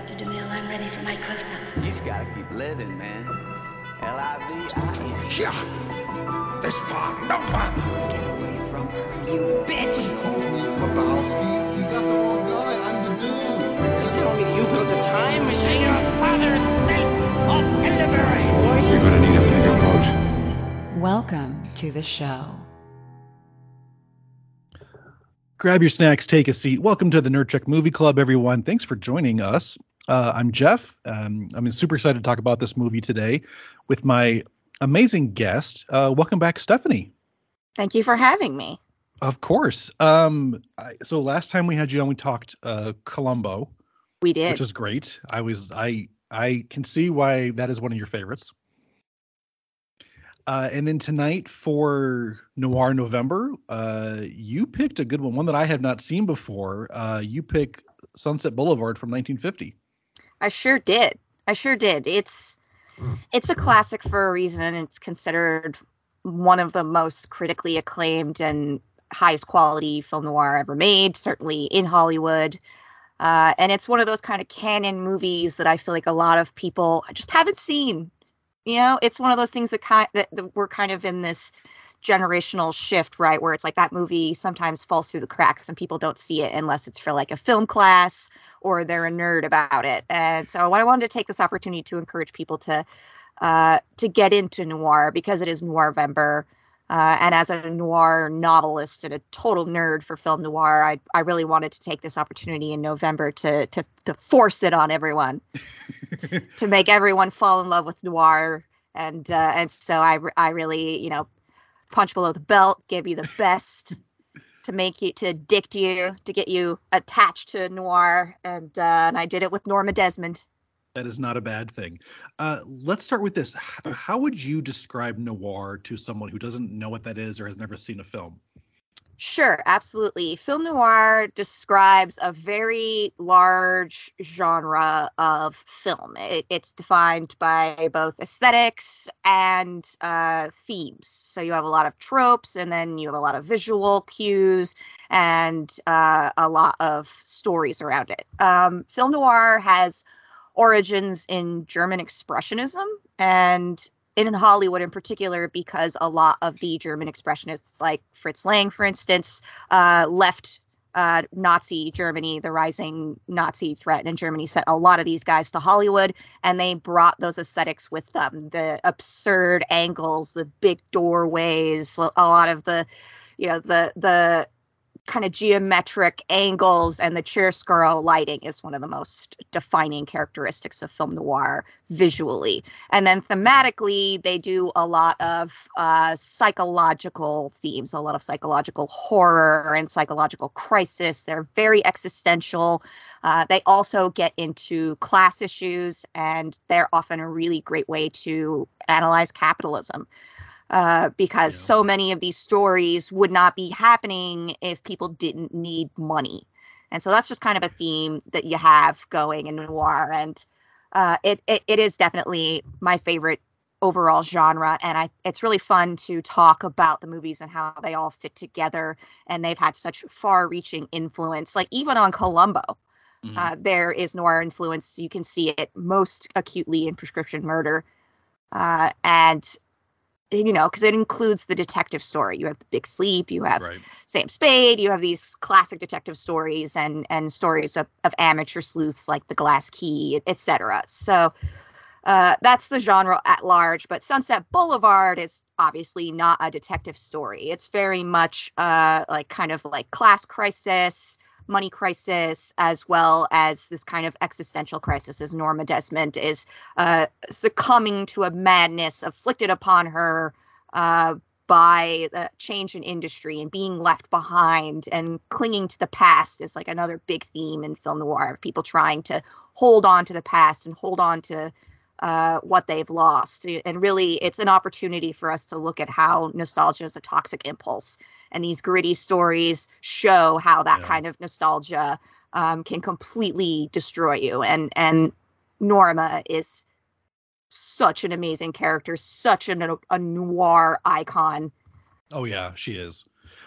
Mr. DeMille. I'm ready for my close-up. You just gotta keep living, man. L-I-V-I. Yeah. This far, no farther. Get away from her, you bitch! calls me Lebowski. You got the wrong guy. I'm the dude. You Tell me you built a time machine? father's state of delivery. You're gonna need a bigger boat. Welcome to the show. Grab your snacks, take a seat. Welcome to the Nerdchuck Movie Club, everyone. Thanks for joining us. Uh, I'm Jeff. Um, I'm super excited to talk about this movie today with my amazing guest. Uh, welcome back, Stephanie. Thank you for having me. Of course. Um, I, so last time we had you on, we talked uh, Columbo, We did. which is great. I was I I can see why that is one of your favorites. Uh, and then tonight for Noir November, uh, you picked a good one, one that I have not seen before. Uh, you pick Sunset Boulevard from 1950. I sure did. I sure did. It's it's a classic for a reason. It's considered one of the most critically acclaimed and highest quality film noir ever made, certainly in Hollywood. Uh, and it's one of those kind of canon movies that I feel like a lot of people just haven't seen. You know, it's one of those things that kind that, that we're kind of in this generational shift, right? Where it's like that movie sometimes falls through the cracks and people don't see it unless it's for like a film class or they're a nerd about it. And so what I wanted to take this opportunity to encourage people to uh, to get into noir because it is Noirvember. Uh, and as a noir novelist and a total nerd for film noir, I, I really wanted to take this opportunity in November to to, to force it on everyone, to make everyone fall in love with noir. And uh, and so I I really you know punch below the belt, give you the best to make you to addict you, to get you attached to noir, and uh, and I did it with Norma Desmond. That is not a bad thing. Uh, let's start with this. H- How would you describe noir to someone who doesn't know what that is or has never seen a film? Sure, absolutely. Film noir describes a very large genre of film. It, it's defined by both aesthetics and uh, themes. So you have a lot of tropes, and then you have a lot of visual cues and uh, a lot of stories around it. Um, film noir has origins in German Expressionism and in Hollywood in particular, because a lot of the German expressionists, like Fritz Lang, for instance, uh, left uh, Nazi Germany, the rising Nazi threat in Germany, sent a lot of these guys to Hollywood, and they brought those aesthetics with them. The absurd angles, the big doorways, a lot of the, you know, the the kind of geometric angles and the chiaroscuro lighting is one of the most defining characteristics of film noir visually. And then thematically, they do a lot of uh, psychological themes, a lot of psychological horror and psychological crisis. They're very existential. Uh, they also get into class issues, and they're often a really great way to analyze capitalism uh, because Yeah. so many of these stories would not be happening if people didn't need money. And so that's just kind of a theme that you have going in noir. And uh, it, it, it is definitely my favorite overall genre. And I, it's really fun to talk about the movies and how they all fit together. And they've had such far reaching influence, like even on Columbo. Mhm. Uh, there is noir influence. You can see it most acutely in Prescription Murder. Uh, and you know, because it includes the detective story. You have the Big Sleep, you have right. Sam Spade, you have these classic detective stories and and stories of, of amateur sleuths like The Glass Key, etc. So uh, that's the genre at large. But Sunset Boulevard is obviously not a detective story. It's very much uh, like kind of like class crisis, money crisis, as well as this kind of existential crisis as Norma Desmond is uh, succumbing to a madness afflicted upon her uh, by the change in industry and being left behind and clinging to the past is like another big theme in film noir of people trying to hold on to the past and hold on to uh, what they've lost. And really, it's an opportunity for us to look at how nostalgia is a toxic impulse. And these gritty stories show how that Yeah. kind of nostalgia um, can completely destroy you. And and Norma is such an amazing character, such an, a noir icon. Oh yeah, she is.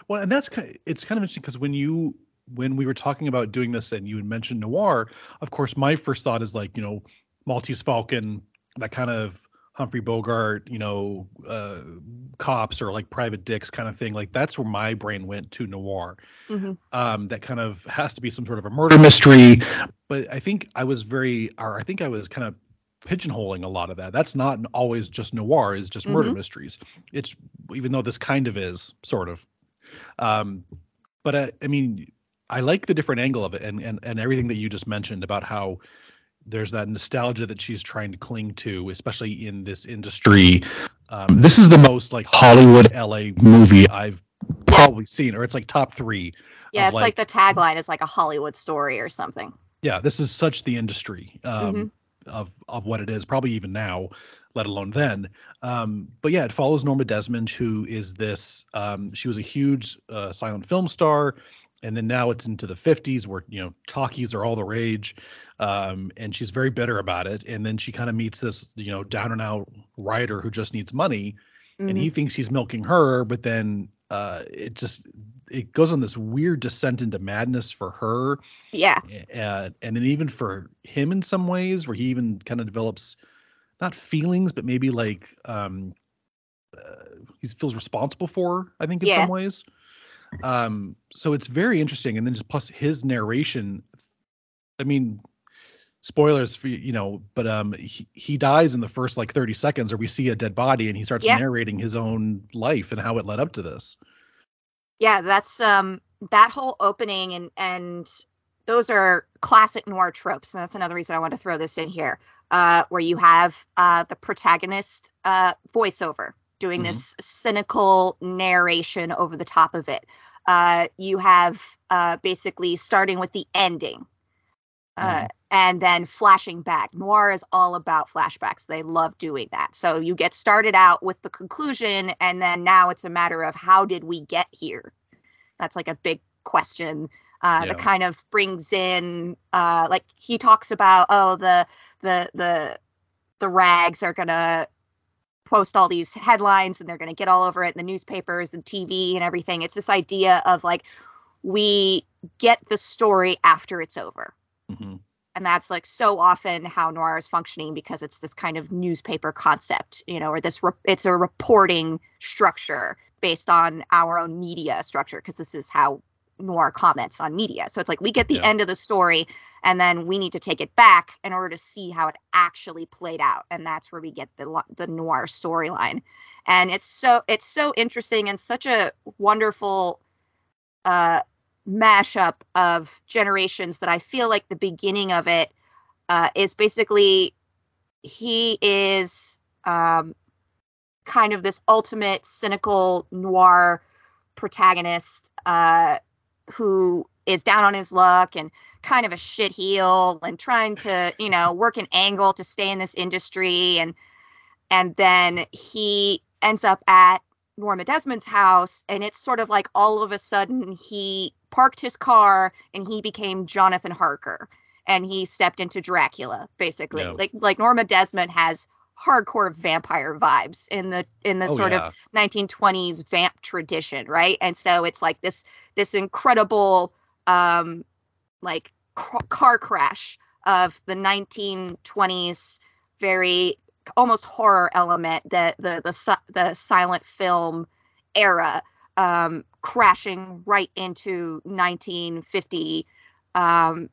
Well, and that's kind it's kind of interesting because when you when we were talking about doing this and you had mentioned noir, of course, my first thought is like, you know, Maltese Falcon, that kind of Humphrey Bogart, you know, uh, cops or like private dicks kind of thing. Like that's where my brain went to noir. Mm-hmm. Um, that kind of has to be some sort of a murder mystery. But I think I was very, or I think I was kind of pigeonholing a lot of that. That's not always just noir, is just murder Mhm. mysteries. It's even though this kind of is sort of. Um, but I, I mean, I like the different angle of it and, and and everything that you just mentioned about how there's that nostalgia that she's trying to cling to, especially in this industry. Um, this is the most like Hollywood LA movie I've probably seen, or it's like top three. Yeah, it's like, the tagline is like a Hollywood story or something. yeah, this is such the industry um, Mhm. of of what it is, probably even now, let alone then. Um, but yeah, it follows Norma Desmond, who is this. Um, she was a huge uh, silent film star, and then now it's into the 50s where you know talkies are all the rage, um, and she's very bitter about it. And then she kind of meets this you know down and out writer who just needs money, and Mhm. he thinks he's milking her, but then uh, it just it goes on this weird descent into madness for her Yeah, uh, and then even for him in some ways where he even kind of develops not feelings but maybe like um uh, he feels responsible for her, i think in Yeah. some ways um so it's very interesting. And then just plus his narration i mean spoilers for you know but um he, he dies in the first like 30 seconds or we see a dead body and he starts Yeah. narrating his own life and how it led up to this. Yeah, that's um that whole opening and and those are classic noir tropes, and that's another reason I want to throw this in here, uh, where you have uh, the protagonist uh, voiceover doing Mhm. this cynical narration over the top of it. Uh, you have uh, basically starting with the ending. Uh, and then flashing back. Noir is all about flashbacks. They love doing that. So you get started out with the conclusion, and then now it's a matter of how did we get here? That's like a big question uh, Yeah. that kind of brings in, uh, like he talks about, oh, the the the the rags are gonna post all these headlines and they're gonna get all over it in the newspapers and TV and everything. It's this idea of like we get the story after it's over Mhm. and that's like so often how noir is functioning because it's this kind of newspaper concept you know or this re- it's a reporting structure based on our own media structure because this is how noir comments on media. So it's like we get the Yeah. end of the story and then we need to take it back in order to see how it actually played out. And that's where we get the the noir storyline. And it's so it's so interesting and such a wonderful uh mashup of generations that I feel like the beginning of it uh, is basically he is um, kind of this ultimate cynical noir protagonist uh, who is down on his luck and kind of a shit heel and trying to you know work an angle to stay in this industry and and then he ends up at Norma Desmond's house, and it's sort of like all of a sudden he parked his car and he became Jonathan Harker, and he stepped into Dracula, basically. Yeah. Like like Norma Desmond has hardcore vampire vibes in the in the Oh, sort yeah. of 1920s vamp tradition, right? And so it's like this this incredible um like ca- car crash of the 1920s very almost horror element the the the, the silent film era um crashing right into 1950 um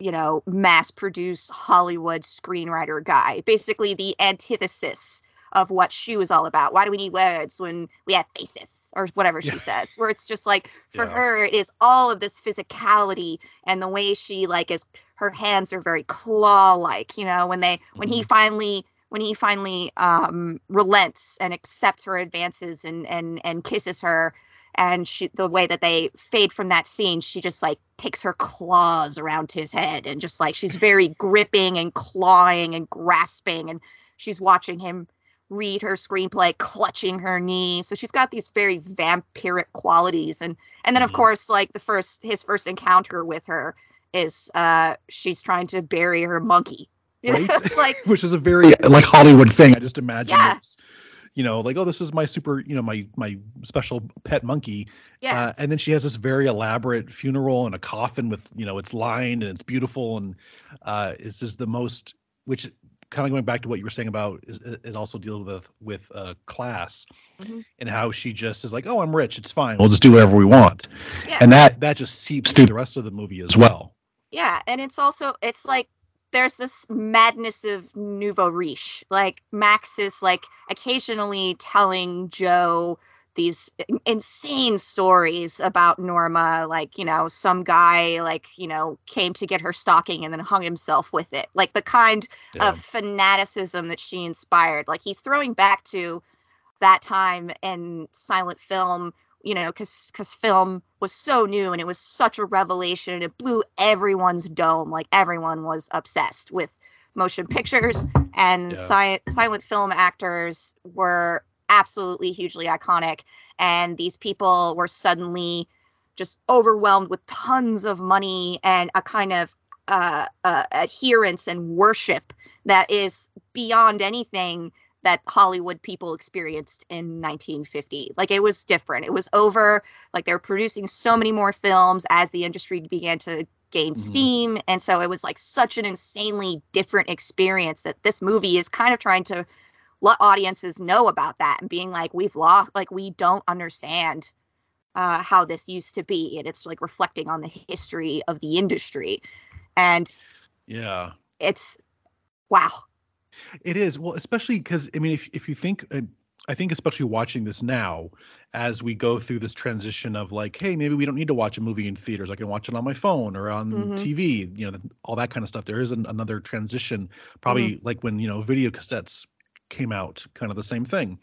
you know mass produced hollywood screenwriter guy basically the antithesis of what she was all about why do we need words when we have faces or whatever she Yeah. says where it's just like for Yeah. her it is all of this physicality and the way she like is her hands are very claw like you know when they when he finally when he finally um relents and accepts her advances and and and kisses her and she the way that they fade from that scene she just like takes her claws around his head and just like she's very gripping and clawing and grasping and she's watching him read her screenplay clutching her knee so she's got these very vampiric qualities and and then of Mhm. course like the first his first encounter with her is uh she's trying to bury her monkey Right? like which is a very like Hollywood thing. I just imagine Yeah. You know, like oh this is my super, you know, my my special pet monkey. Yeah. Uh, and then she has this very elaborate funeral and a coffin with you know it's lined and it's beautiful and uh, it's just the most which kind of going back to what you were saying about is it also deals with with uh, class Mhm. and how she just is like oh I'm rich it's fine we'll just do whatever we want Yeah. and that that just seeps through the rest of the movie as well. Yeah, and it's also it's like there's this madness of nouveau riche. Like Max is like occasionally telling Joe these insane stories about Norma, like, you know, some guy like, you know, came to get her stocking and then hung himself with it. Like the kind Yeah. of fanaticism that she inspired. Like he's throwing back to that time in silent film, you know, because because film was so new and it was such a revelation and it blew everyone's dome. Like everyone was obsessed with motion pictures and Yeah. si- silent film actors were absolutely hugely iconic and these people were suddenly just overwhelmed with tons of money and a kind of uh, uh, adherence and worship that is beyond anything that Hollywood people experienced in 1950. Like it was different. It was over. Like they were producing so many more films as the industry began to gain Mhm. steam. And so it was like such an insanely different experience that this movie is kind of trying to let audiences know about that and being like, we've lost, like, we don't understand uh, how this used to be. And it's like reflecting on the history of the industry. And Yeah. it's wow. It is well, especially because I mean, if if you think, uh, I think especially watching this now, as we go through this transition of like, hey, maybe we don't need to watch a movie in theaters. I can watch it on my phone or on Mhm. TV. You know, all that kind of stuff. There is an, another transition, probably Mm-hmm. like when you know video cassettes came out, kind of the same thing.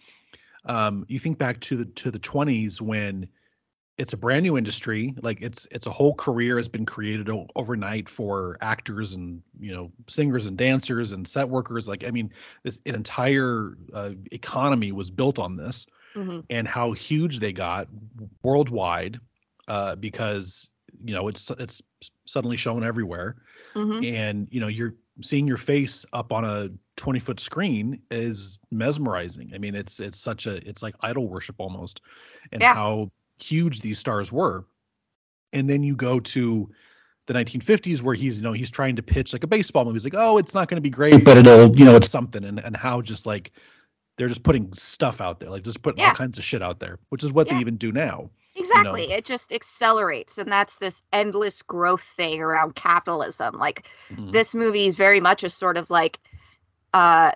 Um, you think back to the to the 20s when it's a brand new industry like it's it's a whole career has been created o- overnight for actors and you know singers and dancers and set workers like i mean this an entire uh, economy was built on this Mhm. and how huge they got worldwide uh, because you know it's it's suddenly shown everywhere Mhm. and you know you're seeing your face up on a 20 foot screen is mesmerizing i mean it's it's such a it's like idol worship almost and Yeah. how huge these stars were and then you go to the 1950s where he's you know he's trying to pitch like a baseball movie he's like oh it's not going to be great but it'll you know it's something and and how just like they're just putting stuff out there like just putting Yeah. all kinds of shit out there which is what Yeah. they even do now Exactly. It just accelerates. And that's this endless growth thing around capitalism. Like Mhm. this movie is very much a sort of like uh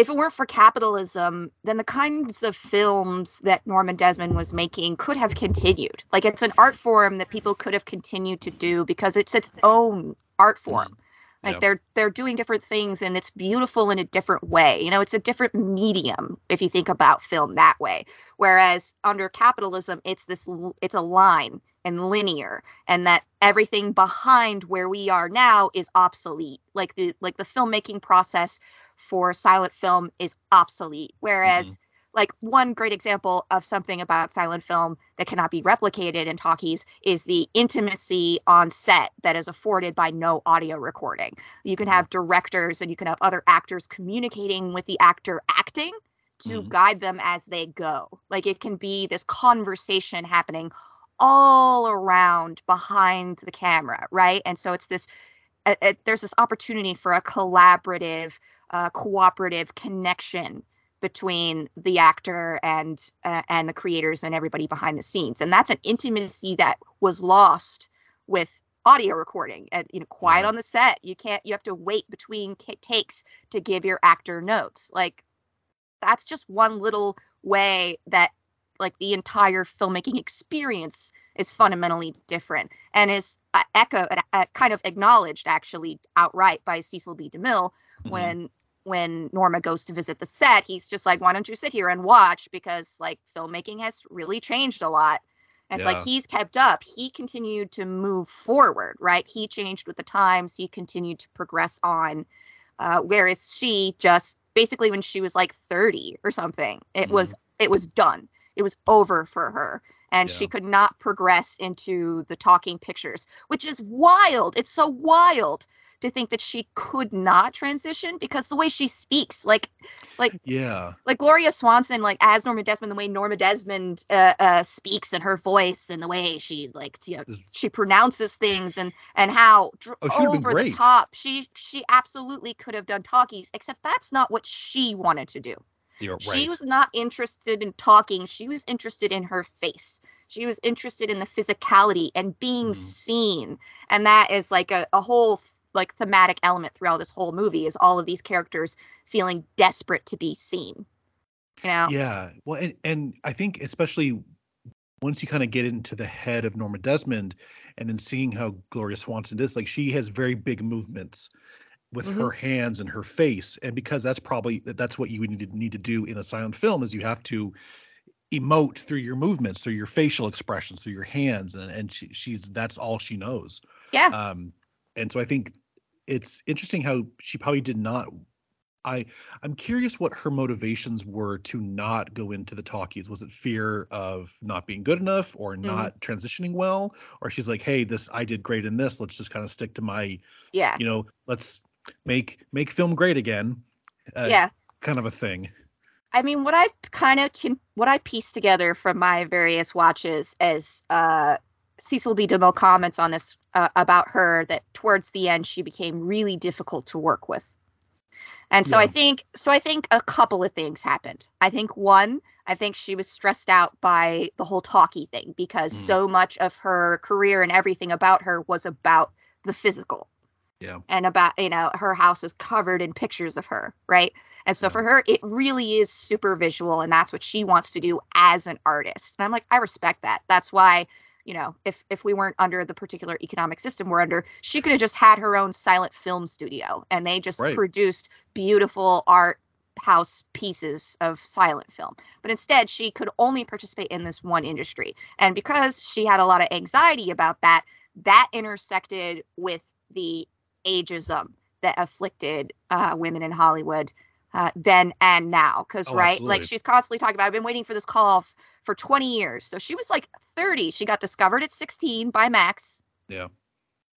if it weren't for capitalism, then the kinds of films that Norman Desmond was making could have continued. Like it's an art form that people could have continued to do because it's its own art mm-hmm. form. Like Yeah. they're they're doing different things and it's beautiful in a different way. You know, it's a different medium if you think about film that way. Whereas under capitalism, it's this it's a line and linear and that everything behind where we are now is obsolete. Like the like the filmmaking process for silent film is obsolete. Whereas like one great example of something about silent film that cannot be replicated in talkies is the intimacy on set that is afforded by no audio recording. You can have directors and you can have other actors communicating with the actor acting to Mhm. guide them as they go. Like it can be this conversation happening all around behind the camera, right? And so it's this uh, there's this opportunity for a collaborative, uh, cooperative connection between the actor and uh, and the creators and everybody behind the scenes, and that's an intimacy that was lost with audio recording. And you know, quiet Yeah. on the set, you can't. You have to wait between takes to give your actor notes. Like that's just one little way that like the entire filmmaking experience is fundamentally different. And is uh, echoed uh, kind of acknowledged actually outright by Cecil B. DeMille Mhm. when when Norma goes to visit the set he's just like why don't you sit here and watch? Because like filmmaking has really changed a lot. And it's Yeah. like he's kept up. He continued to move forward right? He changed with the times. He continued to progress on uh, whereas she just basically when she was like 30 or something it was it was done it was over for her and Yeah. she could not progress into the talking pictures which is wild it's so wild to think that she could not transition because the way she speaks like like Yeah. like Gloria Swanson, like as Norma Desmond, the way Norma Desmond uh, uh, speaks and her voice and the way she like you know she pronounces things and and how dr- Oh, she would've been over the top she she absolutely could have done talkies, except that's not what she wanted to do. You're She was not interested in talking. She was interested in her face. She was interested in the physicality and being Mhm. seen. And that is like a, a whole like thematic element throughout this whole movie is all of these characters feeling desperate to be seen. You know? Yeah. Well, and, and I think especially once you kind of get into the head of Norma Desmond and then seeing how Gloria Swanson is, like she has very big movements with Mhm. her hands and her face. And because that's probably that's what you would need to need to do in a silent film is you have to emote through your movements, through your facial expressions, through your hands. And, and she, she's that's all she knows. Yeah. Um, and so I think it's interesting how she probably did not I I'm curious what her motivations were to not go into the talkies. Was it fear of not being good enough or Mm-hmm. not transitioning well? Or she's like, hey, this I did great in this. Let's just kind of stick to my, Yeah. you know, let's make make film great again. Uh, yeah. Kind of a thing. I mean, what I've kind of can what I pieced together from my various watches as uh, Cecil B. DeMille comments on this uh, about her that towards the end she became really difficult to work with, and so I think so I think a couple of things happened. I think one, I think she was stressed out by the whole talkie thing because Mm. so much of her career and everything about her was about the physical Yeah. and about you know her house is covered in pictures of her right? And so for her it really is super visual and that's what she wants to do as an artist. And i'm like i respect that. That's why you know if if we weren't under the particular economic system we're under she could have just had her own silent film studio and they just Right. produced beautiful art house pieces of silent film. But instead she could only participate in this one industry. And because she had a lot of anxiety about that that intersected with the ageism that afflicted uh, women in Hollywood uh, then and now. Because Oh, right, absolutely. like she's constantly talking about, I've been waiting for this call f- for 20 years. So she was like 30. She got discovered at 16 by Max. Yeah.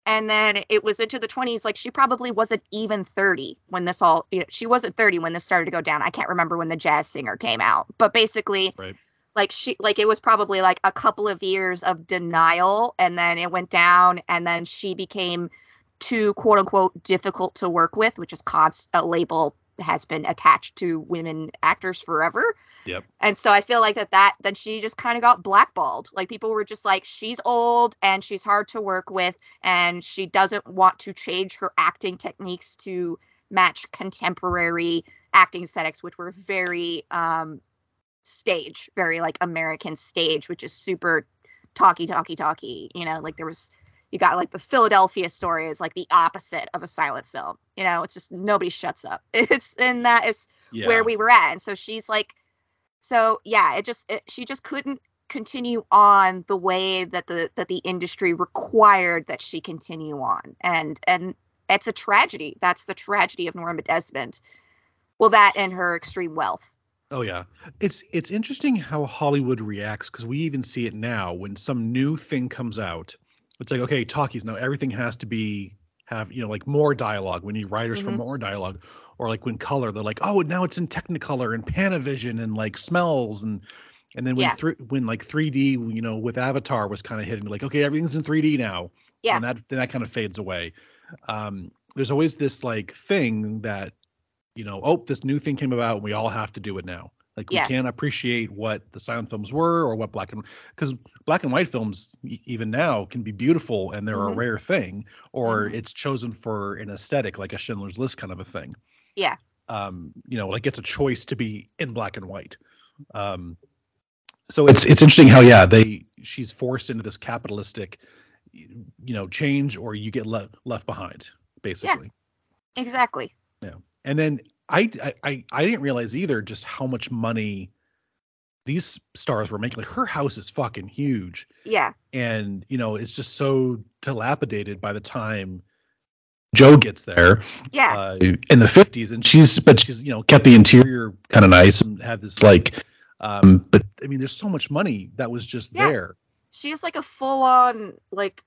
And then it was into the 20s. Like she probably wasn't even 30 when this all. You know, she wasn't 30 when this started to go down. I can't remember when the jazz singer came out, but basically, Right. like she like it was probably like a couple of years of denial and then it went down and then she became too quote unquote difficult to work with which is const a label has been attached to women actors forever Yep. and so i feel like that that then she just kind of got blackballed like people were just like she's old and she's hard to work with and she doesn't want to change her acting techniques to match contemporary acting aesthetics which were very um stage, very like American stage, which is super talky, talky, talky. You know, like there was, you got like the Philadelphia story is like the opposite of a silent film. You know, it's just nobody shuts up. It's and that is Yeah. where we were at. And so she's like, so yeah, it just it, she just couldn't continue on the way that the that the industry required that she continue on, and and it's a tragedy. That's the tragedy of Norma Desmond. Well, that and her extreme wealth. Oh yeah, it's it's interesting how Hollywood reacts because we even see it now when some new thing comes out. It's like okay, talkies now everything has to be have you know like more dialogue. We need writers for Mhm. more dialogue, or like when color they're like oh now it's in Technicolor and Panavision and like smells and and then when Yeah. thr- when like 3D you know with Avatar was kind of hitting like okay everything's in 3D now. Yeah. And that then that kind of fades away. Um, there's always this like thing that you know, oh, this new thing came about, and we all have to do it now. Like we can't appreciate what the silent films were or what black and because black and white films e- even now can be beautiful and they're Mhm. a rare thing, or Mhm. it's chosen for an aesthetic like a Schindler's List kind of a thing. Yeah. Um, you know, like it's a choice to be in black and white. Um, so it's it's interesting how yeah they she's forced into this capitalistic, you know, change or you get left left behind basically. Exactly. Yeah, and then I, I- I didn't realize either just how much money these stars were making. Like her house is fucking huge, Yeah. and you know it's just so dilapidated by the time Joe gets there Yeah. uh, in the fifties. And she's but she's you know kept the interior kind of nice and had this like Um, but I mean, there's so much money that was just Yeah. there. She has like a full on like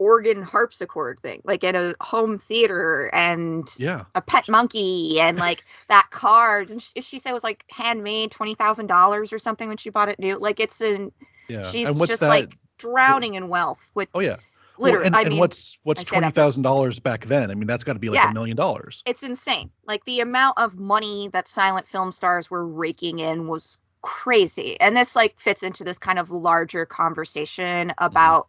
organ harpsichord thing, like at a home theater and Yeah. a pet monkey and like that card. And she, she said it was like handmade twenty thousand dollars or something when she bought it new. Like it's in Yeah. she's just that? like drowning in wealth. With oh yeah. Well, literally, and, I and mean, what's what's twenty thousand dollars back then? I mean, that's got to be like a Yeah. million dollars. it's insane. Like the amount of money that silent film stars were raking in was crazy. And this like fits into this kind of larger conversation mm-hmm. about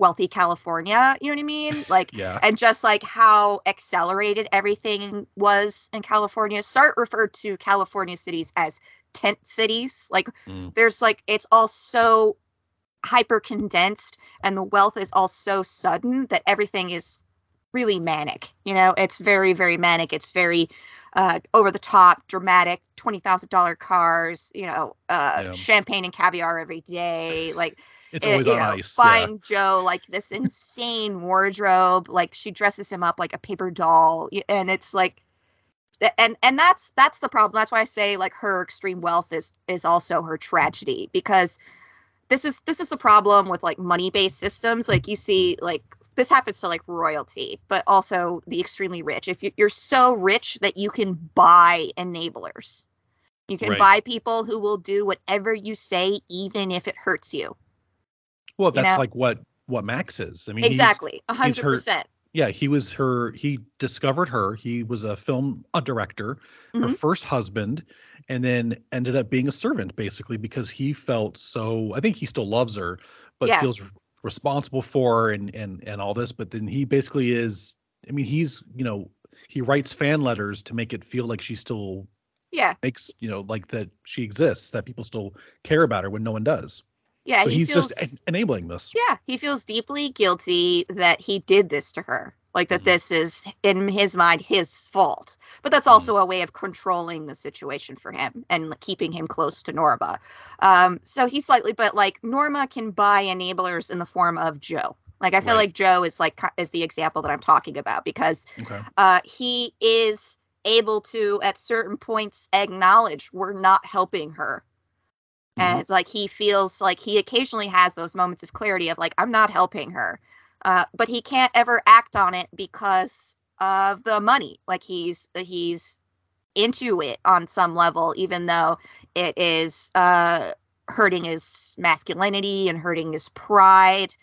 wealthy California. You know what I mean? Like Yeah. and just like how accelerated everything was in California. Sartre referred to California cities as tent cities. Like Mm. there's like it's all so hyper condensed and the wealth is all so sudden that everything is really manic. You know, it's very, very manic. It's very uh, over the top, dramatic, twenty thousand dollar cars, you know, uh, Yeah. champagne and caviar every day. Like It's eh, always you on know, ice. Yeah. Joe like this insane wardrobe, like she dresses him up like a paper doll, and it's like, and and that's that's the problem. That's why I say like her extreme wealth is is also her tragedy because this is this is the problem with like money based systems. Like you see like this happens to like royalty, but also the extremely rich. If you- you're so rich that you can buy enablers. You can Right. buy people who will do whatever you say, even if it hurts you. Well, that's know? like what what Max is. I mean, Exactly, a hundred percent. yeah, he was her. He discovered her. He was a film a director, her Mhm. first husband, and then ended up being a servant basically because he felt so. I think he still loves her, but Yeah. feels responsible for her and and and all this. But then he basically is. I mean, he's you know he writes fan letters to make it feel like she still Yeah, makes you know like that she exists, that people still care about her when no one does. Yeah. so he he's feels, just en- enabling this. yeah, he feels deeply guilty that he did this to her. Like that, Mhm. this is in his mind his fault. But that's also a way of controlling the situation for him and keeping him close to Norma. Um, so he's slightly, but like Norma can buy enablers in the form of Joe. Like I feel Right. like Joe is like is the example that I'm talking about because Okay. uh, he is able to at certain points acknowledge we're not helping her Mm-hmm. and like he feels like he occasionally has those moments of clarity of like i'm not helping her uh, but he can't ever act on it because of the money like he's he's into it on some level even though it is uh hurting his masculinity and hurting his pride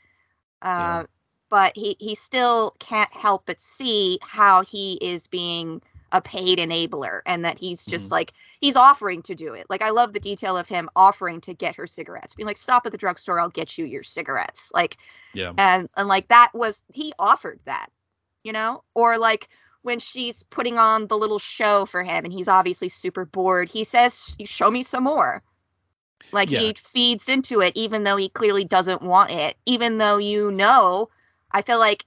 uh Yeah. but he he still can't help but see how he is being a paid enabler and that he's just Mhm. like he's offering to do it like i love the detail of him offering to get her cigarettes being like stop at the drugstore i'll get you your cigarettes like Yeah. and and like that was he offered that you know or like when she's putting on the little show for him and he's obviously super bored he says show me some more like Yeah. he feeds into it even though he clearly doesn't want it even though you know i feel like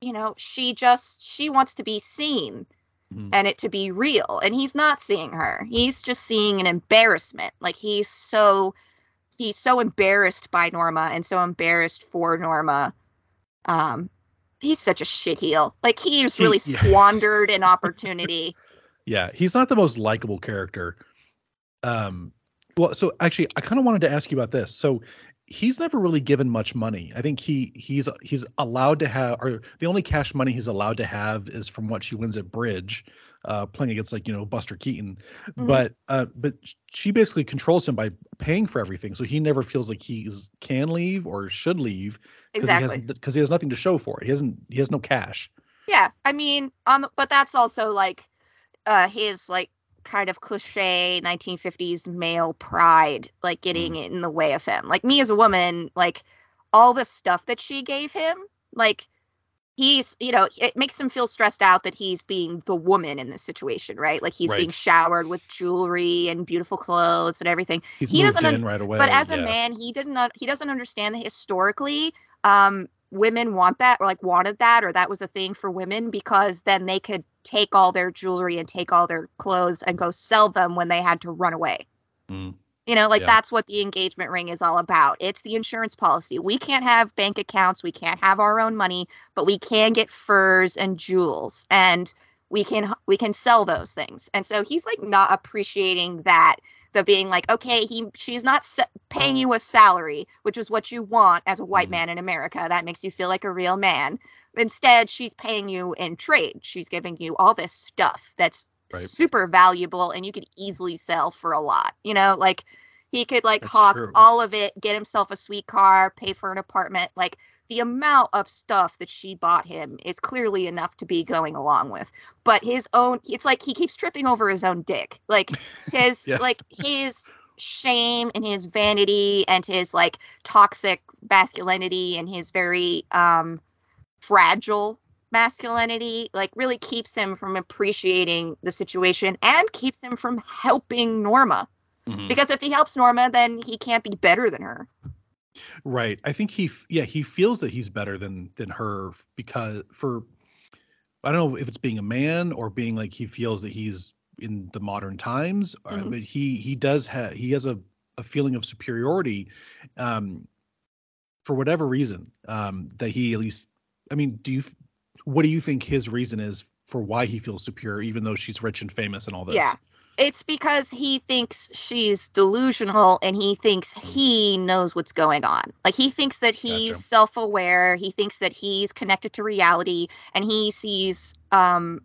you know she just she wants to be seen Mhm. and it to be real and he's not seeing her he's just seeing an embarrassment like he's so he's so embarrassed by norma and so embarrassed for norma um he's such a shitheel like he's He- really yeah. squandered an opportunity Yeah, he's not the most likable character. Um, well, so actually, I kind of wanted to ask you about this. So he's never really given much money. I think he he's he's allowed to have, or the only cash money he's allowed to have is from what she wins at bridge, uh, playing against like you know Buster Keaton. Mhm. But uh, but she basically controls him by paying for everything, so he never feels like he can leave or should leave because he exactly has because he has nothing to show for it. He hasn't he has no cash. Yeah, I mean, on the, but that's also like uh his like kind of cliche 1950s male pride like getting in the way of him. Like me as a woman, like all the stuff that she gave him, like he's, you know, it makes him feel stressed out that he's being the woman in this situation, right? Like he's being showered with jewelry and beautiful clothes and everything He's He doesn't un- right away. but as a man he didn't he doesn't understand that historically um women want that or like wanted that or that was a thing for women because then they could take all their jewelry and take all their clothes and go sell them when they had to run away. Mm. you know like Yeah. that's what the engagement ring is all about. It's the insurance policy. We can't have bank accounts. We can't have our own money but we can get furs and jewels and we can we can sell those things. And so he's like not appreciating that the being like okay he she's not sa- paying you a salary which is what you want as a white Mhm. man in america that makes you feel like a real man instead she's paying you in trade she's giving you all this stuff that's Right. super valuable and you could easily sell for a lot you know like he could like That's hawk true. all of it get himself a sweet car pay for an apartment like the amount of stuff that she bought him is clearly enough to be going along with but his own it's like he keeps tripping over his own dick like his Yeah. like his shame and his vanity and his like toxic masculinity and his very um fragile masculinity like really keeps him from appreciating the situation and keeps him from helping Norma Mhm. because if he helps Norma then he can't be better than her Right. I think he yeah, he feels that he's better than than her because for I don't know if it's being a man or being like he feels that he's in the modern times, uh, Mhm. but he he does have he has a a feeling of superiority um for whatever reason um that he at least I mean, do you what do you think his reason is for why he feels superior even though she's rich and famous and all this? Yeah. It's because he thinks she's delusional and he thinks he knows what's going on. Like he thinks that he's Gotcha. self-aware, he thinks that he's connected to reality and he sees um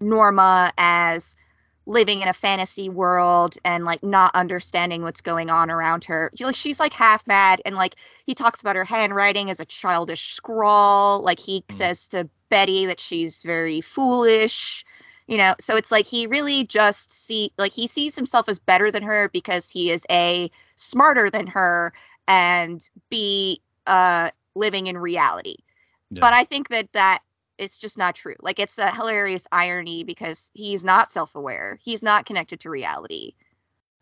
Norma as living in a fantasy world and like not understanding what's going on around her. He- Like she's like half mad and like he talks about her handwriting as a childish scrawl. Like he Mm. says to Betty that she's very foolish you know so it's like he really just see like he sees himself as better than her because he is a smarter than her and b uh living in reality Yeah. but i think that that it's just not true like it's a hilarious irony because he's not self-aware he's not connected to reality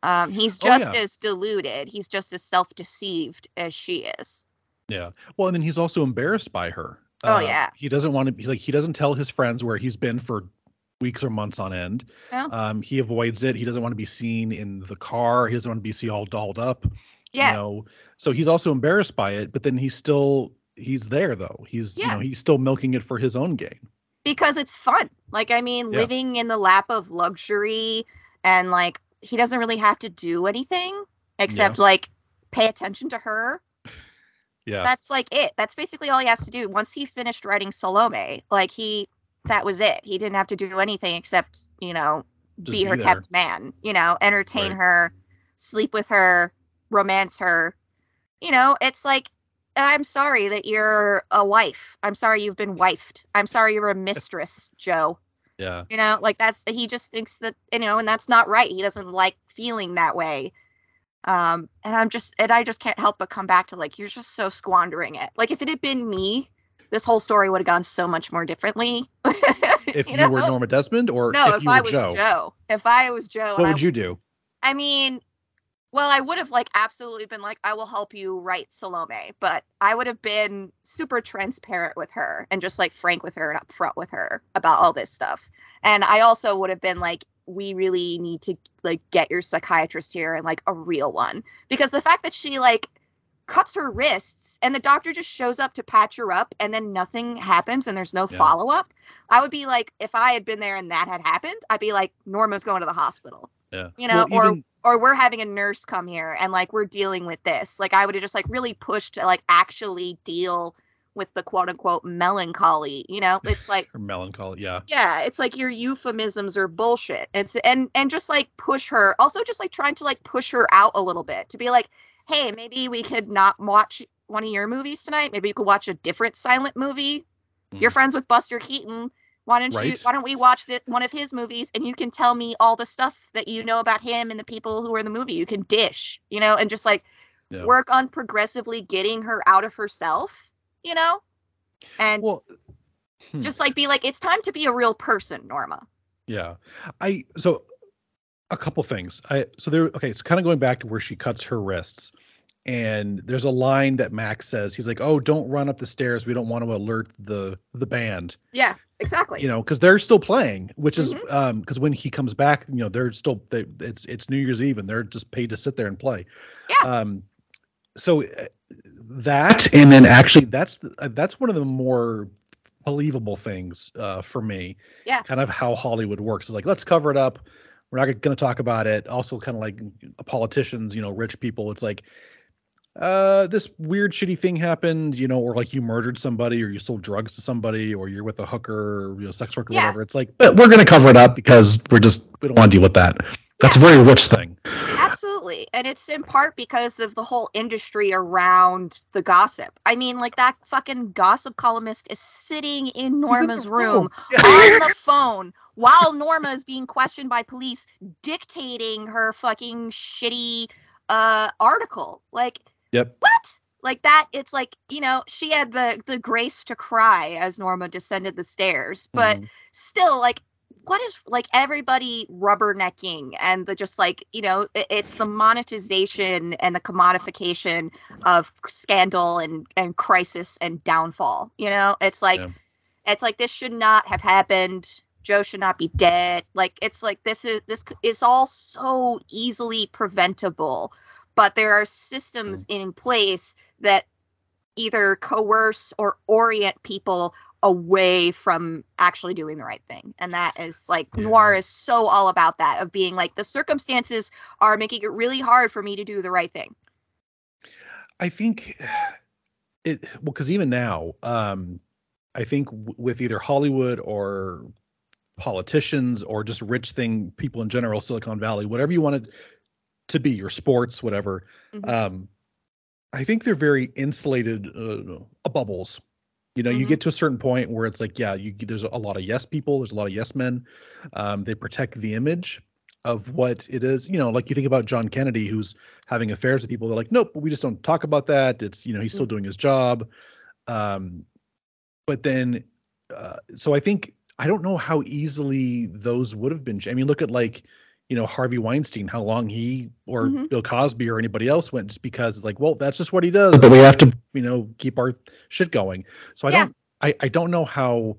um he's Oh, just yeah. as deluded he's just as self-deceived as she is Yeah. Well, and then he's also embarrassed by her. Oh, Uh, yeah. He doesn't want to be like he doesn't tell his friends where he's been for weeks or months on end. Yeah. Um, he avoids it. He doesn't want to be seen in the car. He doesn't want to be seen all dolled up. yeah You know. So he's also embarrassed by it, but then he's still he's there though. He's you Yeah. know, he's still milking it for his own gain. because it's fun. Like I mean, Yeah. living in the lap of luxury and like he doesn't really have to do anything except like pay attention to her. Yeah. That's like it. That's basically all he has to do. Once he finished writing Salome, like he that was it. He didn't have to do anything except, you know, Just be her kept man, you know, entertain Right. her, sleep with her, romance her. You know, it's like I'm sorry that you're a wife. I'm sorry you've been wifed. I'm sorry you're a mistress, Joe. yeah. You know, like that's he just thinks that you know, and that's not right. He doesn't like feeling that way. Um, and I'm just and I just can't help but come back to like you're just so squandering it. Like if it had been me, this whole story would have gone so much more differently. If you, know? were Norma Desmond or no, if, if, you were was Joe, Joe. if I was Joe, what and I would you do? I mean, well, I would have like absolutely been like, I will help you write Salome, but I would have been super transparent with her and just like frank with her and upfront with her about all this stuff. And I also would have been like, we really need to like get your psychiatrist here and like a real one because the fact that she like cuts her wrists and the doctor just shows up to patch her up and then nothing happens and there's no Yeah. follow up. I would be like, if I had been there and that had happened, I'd be like, Norma's going to the hospital Yeah. you know, Well, or even- or we're having a nurse come here and like we're dealing with this. Like I would have just like really pushed to like actually deal with the quote unquote melancholy. You know, it's like or melancholy. Yeah. yeah, it's like your euphemisms are bullshit. It's and and just like push her. Also, just like trying to like push her out a little bit to be like, hey, maybe we could not watch one of your movies tonight. Maybe you could watch a different silent movie. You're Mhm. friends with Buster Keaton. Why don't you? Why don't we watch this, one of his movies and you can tell me all the stuff that you know about him and the people who are in the movie. You can dish, you know, and just like Yeah. work on progressively getting her out of herself, you know, and Well, hmm. just like be like, it's time to be a real person, Norma. Yeah. I so a couple things. I so there okay, so kind of going back to where she cuts her wrists and there's a line that Max says. He's like, "Oh, don't run up the stairs. We don't want to alert the the band." Yeah, exactly. You know, cuz they're still playing, which is Mhm. um cuz when he comes back, you know, they're still they, it's it's New Year's Eve and they're just paid to sit there and play. Yeah. Um so uh, that and then actually that's the, uh, that's one of the more believable things uh for me Yeah. kind of how hollywood works is like let's cover it up we're not going to talk about it. Also, kind of like politicians, you know, rich people. It's like, uh, this weird shitty thing happened, you know, or like you murdered somebody, or you sold drugs to somebody, or you're with a hooker, or you know, sex worker, Yeah. whatever. It's like, but we're going to cover it up because we're just we don't want to deal with that. That's a very rich thing. Absolutely. And it's in part because of the whole industry around the gossip. I mean, like that fucking gossip columnist is sitting in He's in Norma's room Yeah. on the phone while Norma is being questioned by police, dictating her fucking shitty uh article. Like, Yep. what? Like that, it's like, you know, she had the the grace to cry as Norma descended the stairs, but Mhm. still like what is like everybody rubbernecking and the just like you know it's the monetization and the commodification of scandal and and crisis and downfall you know it's like Yeah. it's like this should not have happened joe should not be dead like it's like this is this is all so easily preventable but there are systems in place that either coerce or orient people away from actually doing the right thing. And that is like Yeah. noir is so all about that of being like the circumstances are making it really hard for me to do the right thing. I think it well because even now, um, I think w- with either Hollywood or politicians or just rich thing people in general, Silicon Valley, whatever you want it to be, your sports, whatever. Mhm. Um, I think they're very insulated uh, bubbles. You know, you Mhm. get to a certain point where it's like, yeah, you there's a lot of yes people, there's a lot of yes men. Um, they protect the image of what it is. You know, like you think about John Kennedy, who's having affairs with people. They're like, nope, we just don't talk about that. It's you know, he's still doing his job. Um, but then, uh, so I think I don't know how easily those would have been. I mean, look at like you know Harvey Weinstein, how long he or Mhm. Bill Cosby or anybody else went just because it's like, well, that's just what he does. But we have to, you know, keep our shit going. So I Yeah. don't, I, I don't know how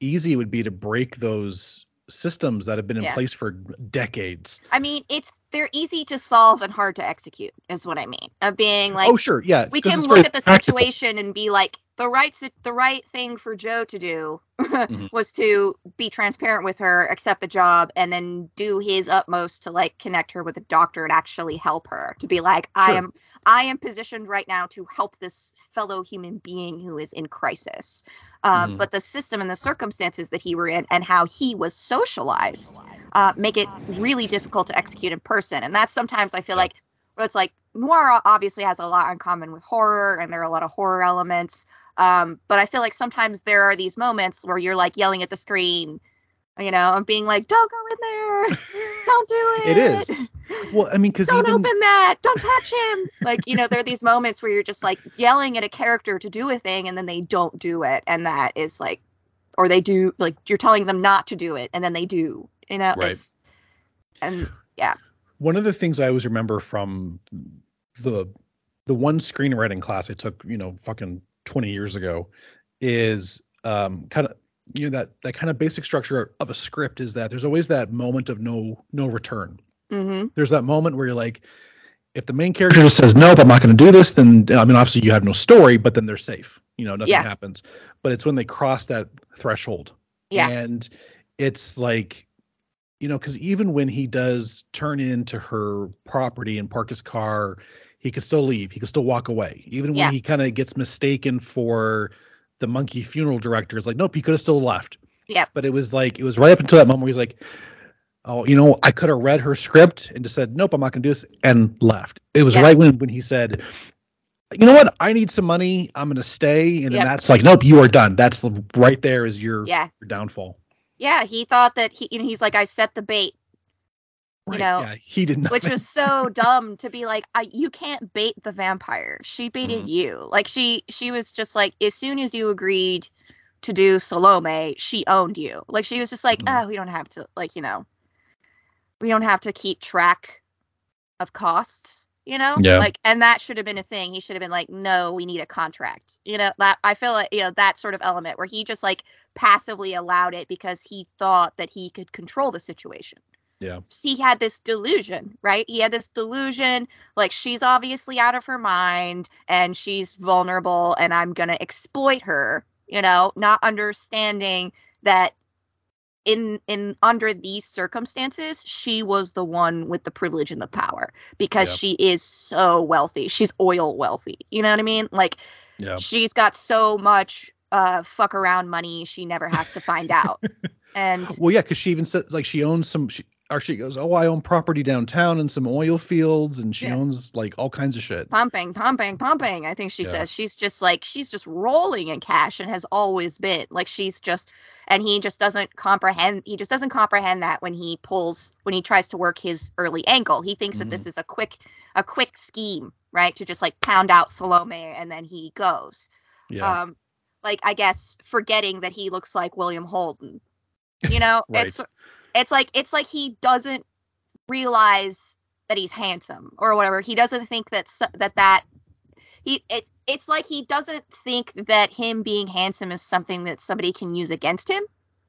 easy it would be to break those systems that have been in Yeah. place for decades. I mean, it's they're easy to solve and hard to execute, is what I mean. Of being like oh, sure, yeah. we can look at the practical. situation and be like the right the right thing for Joe to do Mhm. was to be transparent with her, accept the job, and then do his utmost to like connect her with a doctor and actually help her. To be like, I am I am positioned right now to help this fellow human being who is in crisis. Uh, Mhm. But the system and the circumstances that he were in and how he was socialized uh, make it really difficult to execute in person. And that's sometimes I feel like well, it's like noir obviously has a lot in common with horror and there are a lot of horror elements um, but i feel like sometimes there are these moments where you're like yelling at the screen you know and being like don't go in there don't do it It is. Well, I mean, because don't even open that don't touch him like you know there are these moments where you're just like yelling at a character to do a thing and then they don't do it and that is like or they do like you're telling them not to do it and then they do you know Right. it's and yeah. one of the things I always remember from the the one screenwriting class I took, you know, fucking 20 years ago, is um, kind of you know that that kind of basic structure of a script is that there's always that moment of no no return. mhm. There's that moment where you're like, if the main character just says nope, I'm not going to do this, then I mean obviously you have no story, but then they're safe. You know, nothing Yeah. happens. But it's when they cross that threshold yeah and it's like you know because even when he does turn into her property and park his car he could still leave. He could still walk away. Even when Yeah. he kind of gets mistaken for the monkey funeral director it's like nope he could have still left. Yeah. but it was like it was right up until that moment where he's like oh you know i could have read her script and just said nope i'm not going to do this and left. It was Yeah. right when when he said you know what? I need some money. I'm going to stay. And then that's like nope you are done. That's the, right there is your yeah. your downfall. Yeah, he thought that he, you know, he's like, I set the bait, Right. know, yeah, he did not. which was so dumb to be like, I, you can't bait the vampire. She baited Mhm. you. Like she, she was just like, as soon as you agreed to do Salome, she owned you. Like she was just like, Mhm. oh, we don't have to, like, you know, we don't have to keep track of costs. You know, Yeah. like, and that should have been a thing. He should have been like, no, we need a contract. You know, that I feel like, you know, that sort of element where he just like passively allowed it because he thought that he could control the situation yeah. he had this delusion, right? He had this delusion like she's obviously out of her mind and she's vulnerable and I'm going to exploit her, you know, not understanding that in in under these circumstances, she was the one with the privilege and the power because she is so wealthy. She's oil wealthy. You know what I mean? Like Yeah. she's got so much uh fuck around money she never has to find out. and Well, yeah, because she even said like she owns some. She, or she goes, oh, I own property downtown and some oil fields, and she Yeah. owns like all kinds of shit. pumping, pumping, pumping. I think she Yeah. says she's just like she's just rolling in cash and has always been. Like she's just and he just doesn't comprehend he just doesn't comprehend that when he pulls when he tries to work his early angle. He thinks that this is a quick a quick scheme, right? To just like pound out Salome and then he goes. Yeah, Um like I guess forgetting that he looks like William Holden. You know, Right. it's it's like it's like he doesn't realize that he's handsome or whatever. He doesn't think that that that he it's it's like he doesn't think that him being handsome is something that somebody can use against him.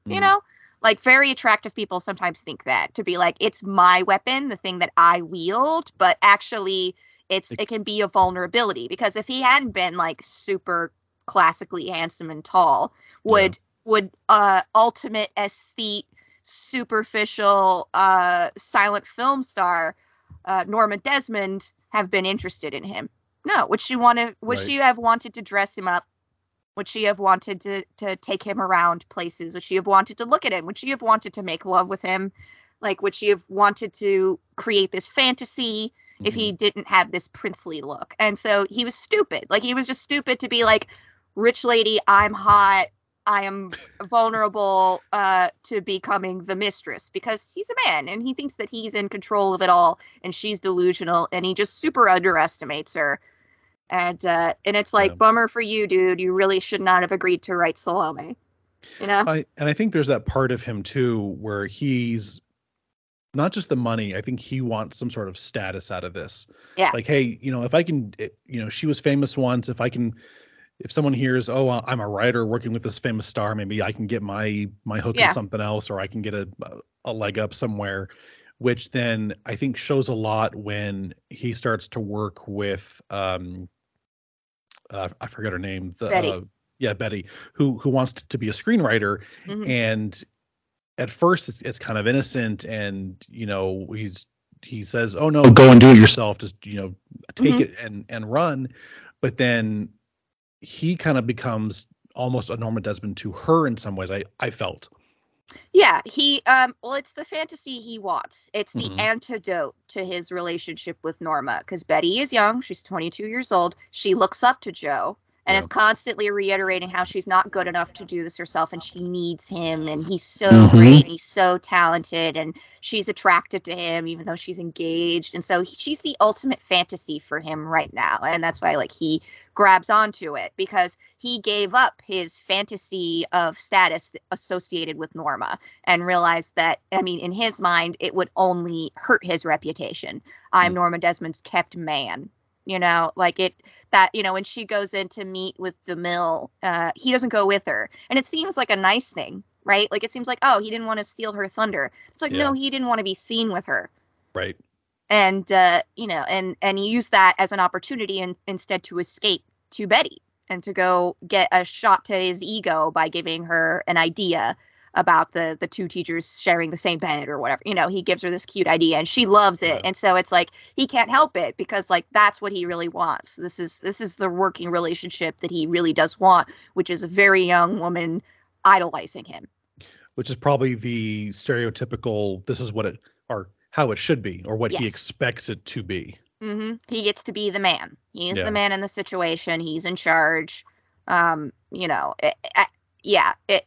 You Mhm. know, like very attractive people sometimes think that to be like it's my weapon, the thing that I wield, but actually it's It- can be a vulnerability because if he hadn't been like super classically handsome and tall, would would uh ultimate aesthete superficial uh silent film star uh Norma Desmond have been interested in him? No. Would she want to would Right. she have wanted to dress him up? Would she have wanted to to take him around places? Would she have wanted to look at him? Would she have wanted to make love with him? Like would she have wanted to create this fantasy if Mm-hmm. he didn't have this princely look? And so he was stupid. Like he was just stupid to be like rich lady, I'm hot, I am vulnerable uh, to becoming the mistress because he's a man and he thinks that he's in control of it all and she's delusional and he just super underestimates her. And uh, and it's like Yeah. bummer for you, dude. You really should not have agreed to write Salome. You know? I, and I think there's that part of him too where he's not just the money. I think he wants some sort of status out of this. Yeah. Like, hey, you know, if I can, it- you know, she was famous once. If I can, if someone hears, oh, I'm a writer working with this famous star, maybe I can get my my hook Yeah. in something else, or I can get a a leg up somewhere. Which then I think shows a lot when he starts to work with, um, uh, I forget her name, the Betty. Uh, yeah, Betty, who who wants to be a screenwriter, Mhm. and at first it's, it's kind of innocent and you know he's he says oh no go and do it yourself just you know take Mhm. it and and run but then he kind of becomes almost a norma desmond to her in some ways i i felt Yeah, he um well it's the fantasy he wants. It's the Mhm. antidote to his relationship with Norma cuz Betty is young, she's 22 years old. She looks up to Joe and Yeah. is constantly reiterating how she's not good enough to do this herself and she needs him and he's so Mhm. great and he's so talented and she's attracted to him even though she's engaged and so he- she's the ultimate fantasy for him right now and that's why like he grabs onto it because he gave up his fantasy of status associated with Norma and realized that I mean in his mind it would only hurt his reputation. I'm Mm. Norma Desmond's kept man. You know, like it that you know when she goes in to meet with DeMille, uh, he doesn't go with her, and it seems like a nice thing, right? Like it seems like oh he didn't want to steal her thunder. It's like Yeah. no he didn't want to be seen with her right and uh, you know, and and he used that as an opportunity and instead to escape to Betty and to go get a shot to his ego by giving her an idea about the the two teachers sharing the same bed or whatever. You know, he gives her this cute idea and she loves it, Yeah. and so it's like he can't help it because like that's what he really wants. This is this is the working relationship that he really does want, which is a very young woman idolizing him. which is probably the stereotypical this is what it or how it should be or what he expects it to be hmm He gets to be the man. He's Yeah. the man in the situation. He's in charge. Um, you know, it, it- yeah. It.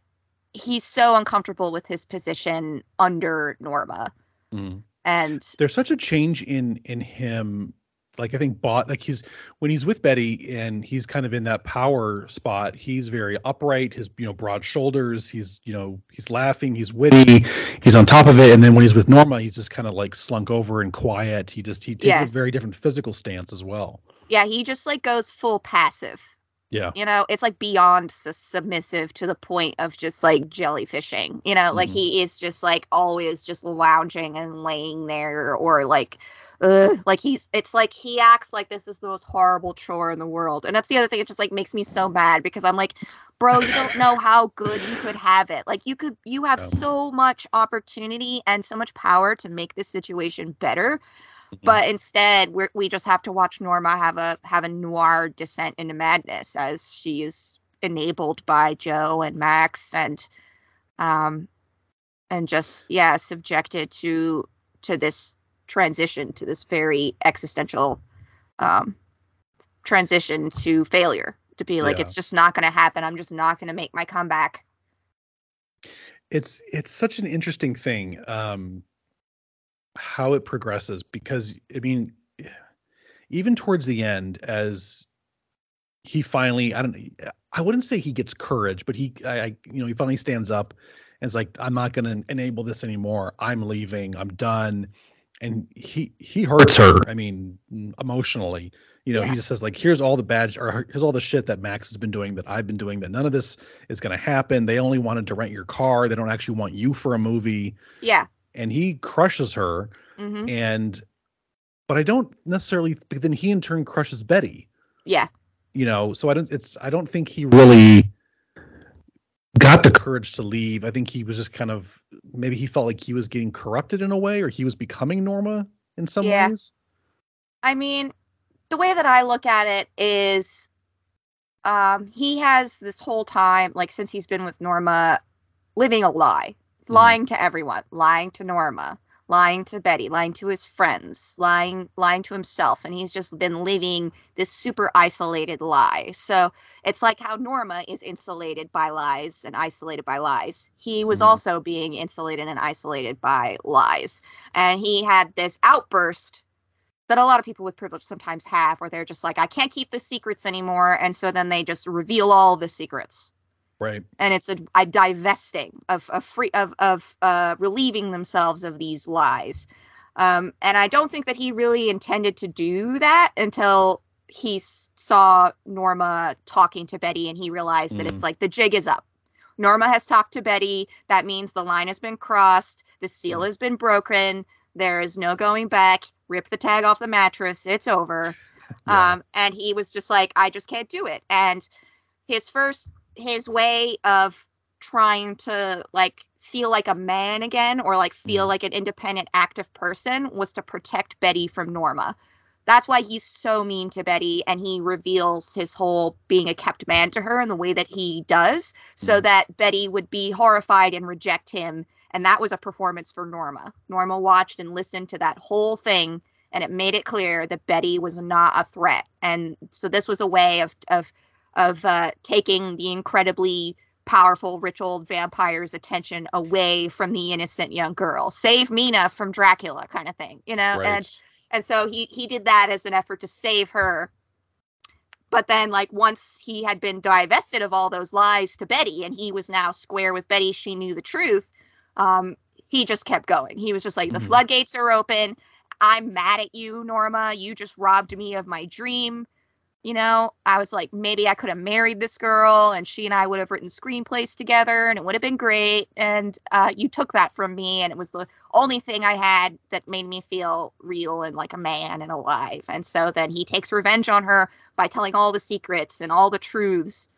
He's so uncomfortable with his position under Norma, Mhm. and there's such a change in in him like i think bot like he's when he's with betty and he's kind of in that power spot he's very upright his you know broad shoulders he's you know he's laughing he's witty he's on top of it and then when he's with norma he's just kind of like slunk over and quiet he just he takes Yeah. a very different physical stance as well yeah, he just like goes full passive. Yeah. You know, it's like beyond su- submissive to the point of just like jellyfishing. You know, like Mhm. he is just like always just lounging and laying there or like ugh, like he's it's like he acts like this is the most horrible chore in the world. And that's the other thing it just like makes me so mad because I'm like, bro, you don't know how good you could have it. Like you could you have so much opportunity and so much power to make this situation better Mhm. but instead we're, we just have to watch Norma have a have a noir descent into madness as she is enabled by Joe and Max and um and just yeah subjected to to this transition to this very existential um transition to failure to be like Yeah. it's just not going to happen I'm just not going to make my comeback it's it's such an interesting thing um how it progresses because i mean even towards the end as he finally i don't i wouldn't say he gets courage but he i, I you know he finally stands up and is like i'm not going to enable this anymore. I'm leaving. I'm done. And he he hurts her i mean emotionally. You know Yeah. he just says like here's all the bad or here's all the shit that max has been doing that i've been doing that none of this is going to happen. They only wanted to rent your car. They don't actually want you for a movie. Yeah and he crushes her hmm and but i don't necessarily but then he in turn crushes betty. Yeah. You know so i don't it's i don't think he really got the courage to leave. I think he was just kind of maybe he felt like he was getting corrupted in a way or he was becoming norma in some Yeah. ways. I mean, the way that I look at it is um he has this whole time like since he's been with Norma living a lie. Lying to everyone, lying to Norma, lying to Betty, lying to his friends, lying lying to himself and he's just been living this super isolated lie. So, it's like how Norma is insulated by lies and isolated by lies. He was Mhm. also being insulated and isolated by lies. And he had this outburst that a lot of people with privilege sometimes have where they're just like i can't keep the secrets anymore and so then they just reveal all the secrets right. And it's a, a divesting of of free of of uh relieving themselves of these lies. Um and i don't think that he really intended to do that until he saw norma talking to betty and he realized that Mm. it's like the jig is up. Norma has talked to betty. That means the line has been crossed. The seal Mm. has been broken. There is no going back. Rip the tag off the mattress. It's over. Yeah. um and he was just like i just can't do it. And his first his way of trying to like feel like a man again or like feel Mhm. like an independent active person was to protect betty from norma that's why he's so mean to betty and he reveals his whole being a kept man to her in the way that he does so Mhm. that betty would be horrified and reject him and that was a performance for norma norma watched and listened to that whole thing and it made it clear that Betty was not a threat. And so this was a way of of of uh, taking the incredibly powerful rich old vampire's attention away from the innocent young girl. Save Mina from Dracula kind of thing, you know? right And and so he he did that as an effort to save her. But then like once he had been divested of all those lies to Betty and he was now square with Betty, she knew the truth. Um he just kept going. He was just like the Mhm. floodgates are open. I'm mad at you, Norma. You just robbed me of my dream. You know, I was like, maybe I could have married this girl and she and I would have written screenplays together and it would have been great. And uh, you took that from me. And it was the only thing I had that made me feel real and like a man and alive. And so then he takes revenge on her by telling all the secrets and all the truths.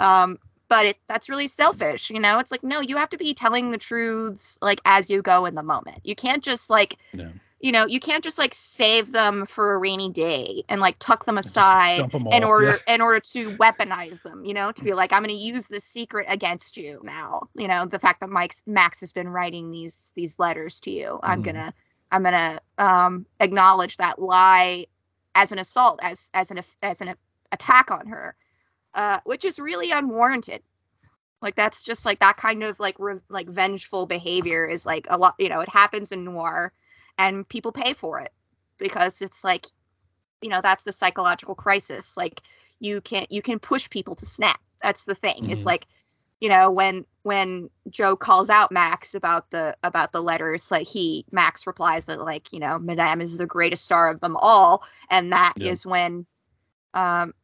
Um, but it that's really selfish, you know? It's like, no, you have to be telling the truths like as you go in the moment. You can't just like Yeah. You know, you can't just like save them for a rainy day and like tuck them aside dump 'em in order yeah. in order to weaponize them, you know, to be like, I'm gonna use this secret against you now. You know, the fact that Mike's Max has been writing these these letters to you. I'm Mhm. gonna I'm gonna um acknowledge that lie as an assault, as as an as an attack on her. Uh, which is really unwarranted. Like that's just like that kind of like re- like vengeful behavior is like a lot. You know, it happens in noir, and people pay for it because it's like, you know, that's the psychological crisis. Like you can you can push people to snap. That's the thing. It's Mhm. like, you know, when when Joe calls out Max about the about the letters, like he Max replies that like you know Madame is the greatest star of them all, and that is Yeah. when um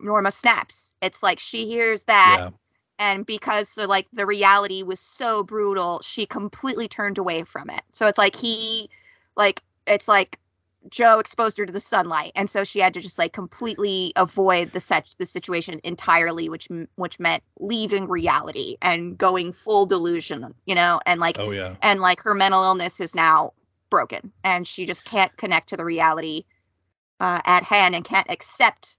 Norma snaps. It's like she hears that yeah. and because the, like the reality was so brutal, she completely turned away from it. So it's like he like it's like Joe exposed her to the sunlight, and so she had to just like completely avoid the set the situation entirely, which which meant leaving reality and going full delusion, you know, and like Oh yeah. and like her mental illness is now broken, and she just can't connect to the reality uh, at hand and can't accept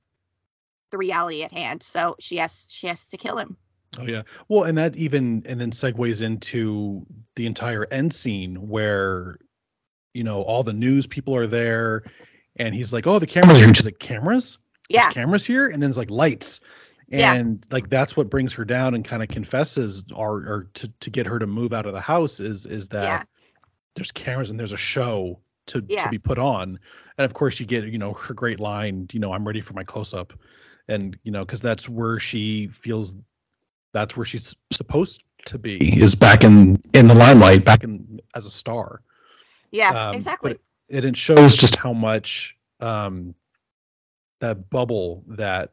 the reality at hand. So she has she has to kill him. Oh yeah. Well, and that even and then segues into the entire end scene where you know all the news people are there and he's like, "Oh, the cameras are here." She's like, "Cameras? There's Yeah, cameras here?" And then it's like lights. Yeah. And like that's what brings her down and kind of confesses or or to to get her to move out of the house is is that Yeah. there's cameras and there's a show to Yeah. to be put on. And of course you get, you know, her great line, you know, I'm ready for my close up. And you know, cuz that's where she feels that's where she's supposed to be is back in in the limelight, back in as a star. Yeah, Um, exactly. It, it shows just how much um, that bubble that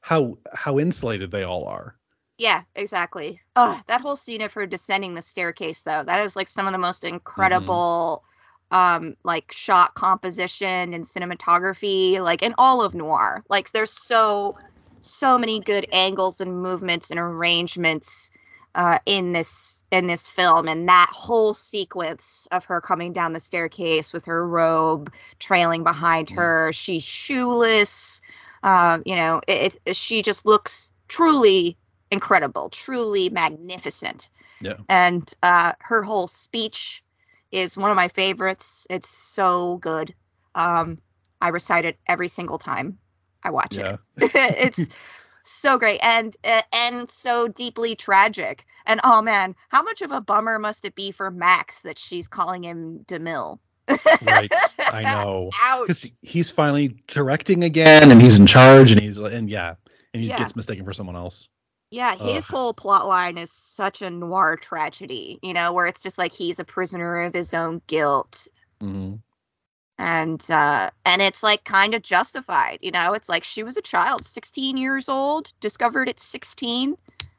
how how insulated they all are. Yeah, exactly. Oh, that whole scene of her descending the staircase though, that is like some of the most incredible um like shot composition and cinematography like in all of noir. Like there's so so many good angles and movements and arrangements uh in this in this film and that whole sequence of her coming down the staircase with her robe trailing behind her, she's shoeless. Um, you know, it, it she just looks truly incredible, truly magnificent. Yeah. And uh, her whole speech is one of my favorites. It's so good. Um, I recite it every single time I watch Yeah. it. it's so great and uh, and so deeply tragic. And oh man, how much of a bummer must it be for Max that she's calling him DeMille? Right. I know. Because he's finally directing again and he's in charge and he's and yeah. And he Yeah. gets mistaken for someone else. Yeah, his Ugh. whole plot line is such a noir tragedy, you know, where it's just like he's a prisoner of his own guilt hmm and uh and it's like kind of justified, you know. It's like she was a child, 16 years old, discovered at 16.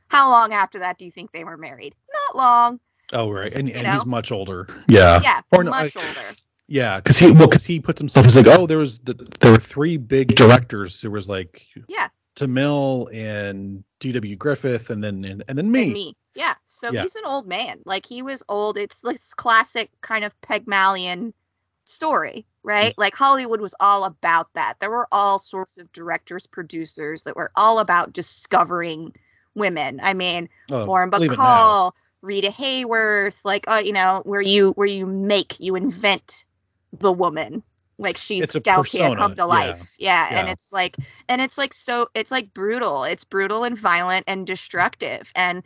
How long after that do you think they were married? Not long. Oh right. And and know? he's much older. Yeah. Yeah, Or no, much I- older. Yeah, because he well, because he puts himself. He's like, oh, there was the, there were three big directors. There was like Yeah. DeMille and D.W. Griffith, and then and, and then me. than me. Yeah. So Yeah. he's an old man. Like he was old. It's this classic kind of Pygmalion story, right? Mm-hmm. Like Hollywood was all about that. There were all sorts of directors, producers that were all about discovering women. I mean, Oh, Lauren. Bacall, Rita Hayworth, like uh, you know, where you where you make, you invent the woman. Like she's Gal Can't come persona, to yeah. life. Yeah. And it's like and it's like so it's like brutal. It's brutal and violent and destructive. And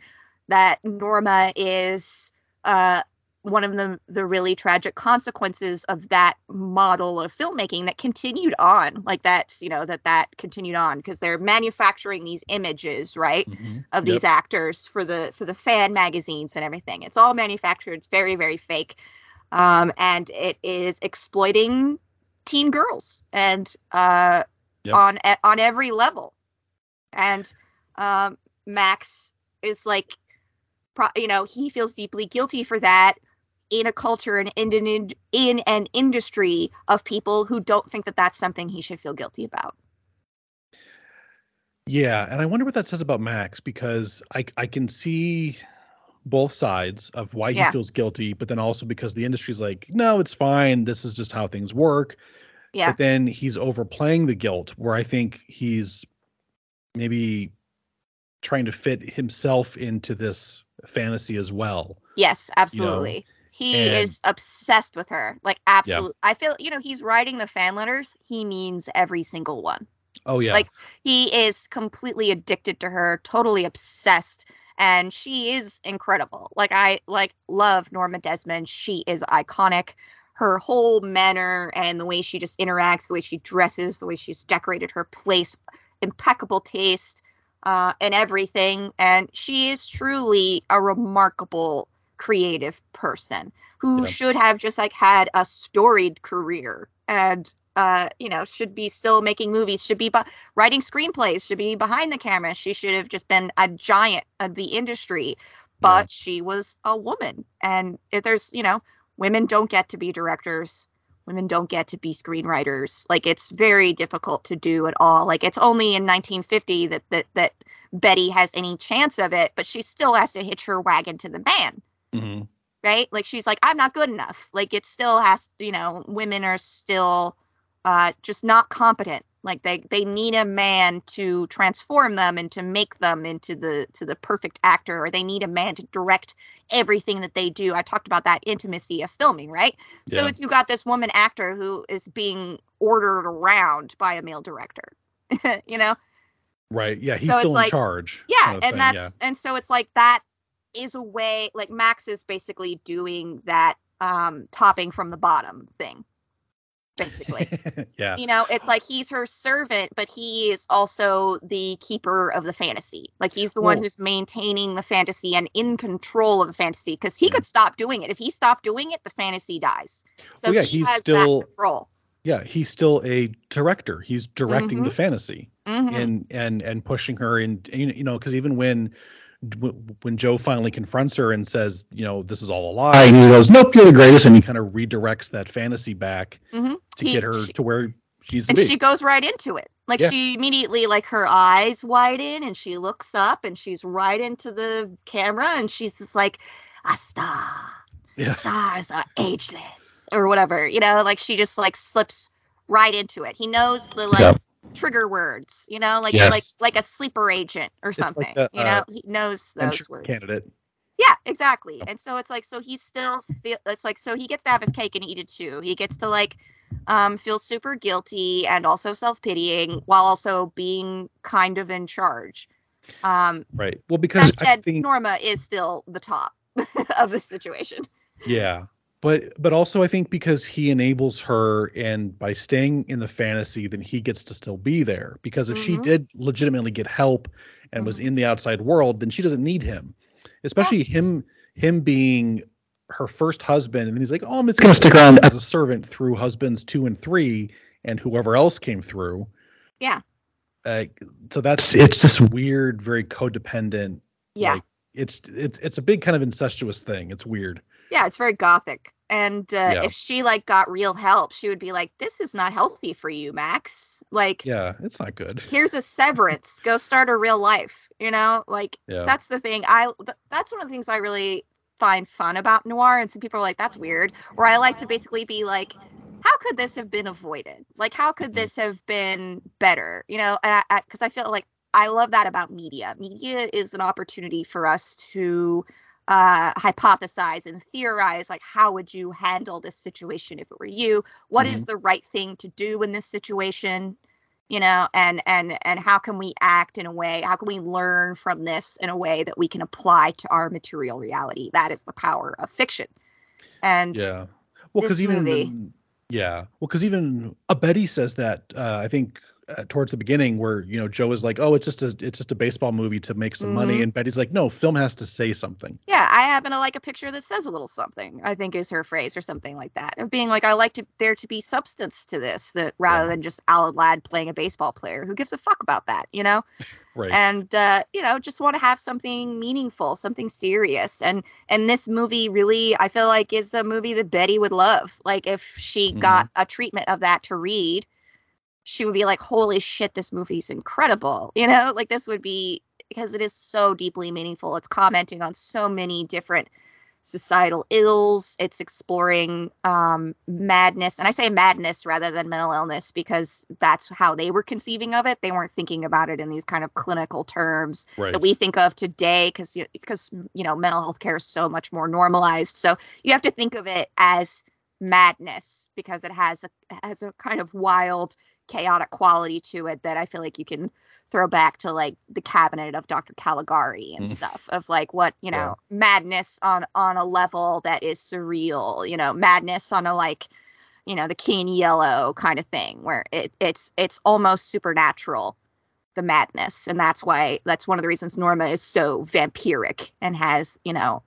that Norma is uh one of the the really tragic consequences of that model of filmmaking that continued on like that's you know that that continued on because they're manufacturing these images right Mhm. of Yep. these actors for the for the fan magazines and everything. It's all manufactured, very very fake, um, and it is exploiting teen girls and uh, Yep. on on every level. And um, Max is like, pro- you know, he feels deeply guilty for that in a culture and in, in in an industry of people who don't think that that's something he should feel guilty about. Yeah, and I wonder what that says about Max because I I can see both sides of why he Yeah. feels guilty, but then also because the industry's like, no, it's fine. This is just how things work. Yeah. But then he's overplaying the guilt, where I think he's maybe trying to fit himself into this fantasy as well. Yes, absolutely. He and- is obsessed with her. Like absolutely. I feel, you know, he's writing the fan letters. He means every single one. Oh yeah. Like he is completely addicted to her, totally obsessed, and she is incredible. Like I like love Norma Desmond. She is iconic. Her whole manner and the way she just interacts, the way she dresses, the way she's decorated her place, impeccable taste, uh, and everything. And she is truly a remarkable creative person who Yeah. should have just like had a storied career and uh, you know, should be still making movies, should be bu- writing screenplays, should be behind the camera. She should have just been a giant of the industry, but she was a woman. And if there's, you know, women don't get to be directors, women don't get to be screenwriters. Like it's very difficult to do at all. Like it's only in 1950 that that that Betty has any chance of it, but she still has to hitch her wagon to the man hmm right? Like she's like, I'm not good enough. Like it still has, you know, women are still uh, just not competent. Like they they need a man to transform them and to make them into the to the perfect actor, or they need a man to direct everything that they do. I talked about that intimacy of filming, right? So Yeah. it's you got this woman actor who is being ordered around by a male director. you know? Right. Yeah. He's So still in like- charge. yeah kind of and thing, that's and so it's like that is a way like max is basically doing that um topping from the bottom thing basically yeah. you know it's like he's her servant but he is also the keeper of the fantasy like he's the one who's maintaining the fantasy and in control of the fantasy because he Yeah. could stop doing it if he stopped doing it the fantasy dies so Well, yeah, he he's has still- that control Yeah. He's still a director. He's directing Mm-hmm. the fantasy Mhm. and and and pushing her and you know because even when when Joe finally confronts her and says, you know, this is all a lie, and he goes, nope, you're the greatest, and he kind of redirects that fantasy back Mhm. to He- get her she- to where she needs to and be. she goes right into it like Yeah. she immediately like her eyes widen and she looks up and she's right into the camera and she's just like a star Yeah. stars are ageless or whatever you know like she just like slips right into it he knows the like Yeah. Trigger words you know like Yes. like like a sleeper agent or like something a, you know uh, he knows those words candidate. yeah, exactly. And so it's like so he still feel it's like so he gets to have his cake and eat it too. He gets to like um feel super guilty and also self-pitying while also being kind of in charge. Um Right. Well, because that I said, think Norma is still the top of the situation. Yeah. But but also I think because he enables her and by staying in the fantasy then he gets to still be there because if she Mhm. did legitimately get help and was Mhm. in the outside world then she doesn't need him. Especially him him being her first husband and then he's like, "Oh, I'm just going to stick around as a servant through husbands 2 and 3 and whoever else came through." Yeah. Uh, so that's it's this weird very codependent Yeah. like it's it's it's a big kind of incestuous thing. It's weird. yeah, it's very gothic. And uh, Yeah. if she like got real help, she would be like, "This is not healthy for you, Max. Like, Yeah, it's not good. here's a severance. Go start a real life." You know, like Yeah. that's the thing i th- that's one of the things i really find fun about noir and some people are like that's weird where i like to basically be like how could this have been avoided like how could Mhm. this have been better you know and i because I, feel like i love that about media media is an opportunity for us to uh hypothesize and theorize like how would you handle this situation if it were you? What is the right thing to do in this situation? You know and and and how can we act in a way how can we learn from this in a way that we can apply to our material reality? That is the power of fiction. And Yeah. Well, because even movie- yeah, well, because even uh, Betty says that uh, I think uh, towards the beginning where you know Joe is like, oh, it's just a it's just a baseball movie to make some money, Mhm. and Betty's like, no, film has to say something. yeah i happen to like a picture that says a little something i think is her phrase or something like that of being like i like to there to be substance to this that rather Yeah. than just alan ladd playing a baseball player who gives a fuck about that you know Right. and uh, you know just want to have something meaningful something serious and and this movie really i feel like is a movie that betty would love like if she Mhm. got a treatment of that to read she would be like holy shit this movie's incredible you know? Like this would be because it is so deeply meaningful. It's commenting on so many different societal ills. It's exploring um, madness and i say madness rather than mental illness because that's how they were conceiving of it. They weren't thinking about it in these kind of clinical terms right. that we think of today because because you know mental health care is so much more normalized. So you have to think of it as madness because it has a has a kind of wild chaotic quality to it that i feel like you can throw back to like the cabinet of dr caligari and Mm. stuff of like what you know madness on on a level that is surreal you know madness on a like you know the in yellow kind of thing where it, it's it's almost supernatural the madness and that's why that's one of the reasons norma is so vampiric and has you know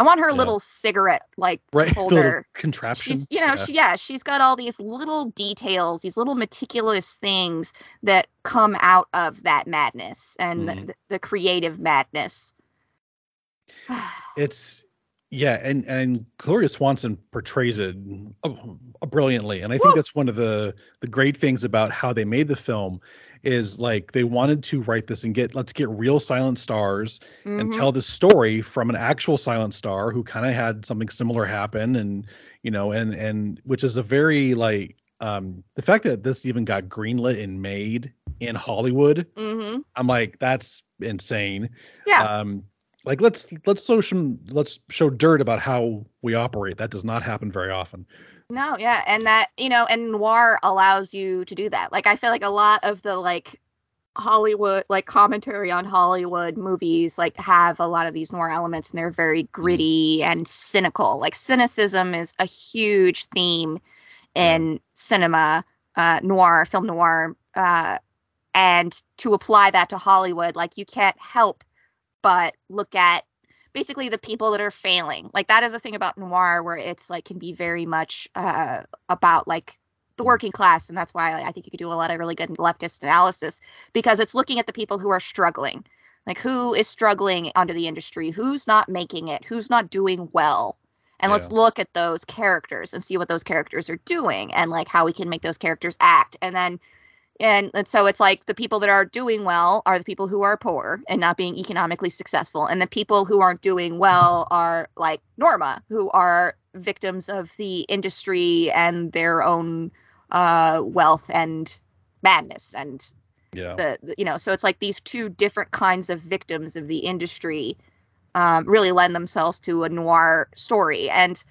I want her Yeah. little cigarette like right holder. contraption She's, you know, Yeah. she yeah, she's got all these little details, these little meticulous things that come out of that madness and Mhm. the, the creative madness. it's yeah and and gloria swanson portrays it uh, brilliantly and i think Woo! that's one of the the great things about how they made the film is like they wanted to write this and get let's get real silent stars and Mhm. tell the story from an actual silent star who kind of had something similar happen and you know and and which is a very like um the fact that this even got greenlit and made in hollywood Mhm. i'm like that's insane Yeah. um like let's let's show some let's show dirt about how we operate that does not happen very often No, yeah, and that you know, and noir allows you to do that. Like I feel like a lot of the like Hollywood like commentary on Hollywood movies like have a lot of these noir elements and they're very gritty and cynical. Like cynicism is a huge theme in cinema, uh noir, film noir, uh and to apply that to Hollywood, like you can't help but look at basically the people that are failing. Like that is the thing about noir where it's like can be very much uh about like the working class and that's why I think you could do a lot of really good leftist analysis because it's looking at the people who are struggling. Like who is struggling under the industry, who's not making it, who's not doing well. And let's look at those characters and see what those characters are doing and like how we can make those characters act. And then and, and so it's like the people that are doing well are the people who are poor and not being economically successful. And the people who aren't doing well are like norma who are victims of the industry and their own uh wealth and madness and yeah. the, the- you know so it's like these two different kinds of victims of the industry um, really lend themselves to a noir story. And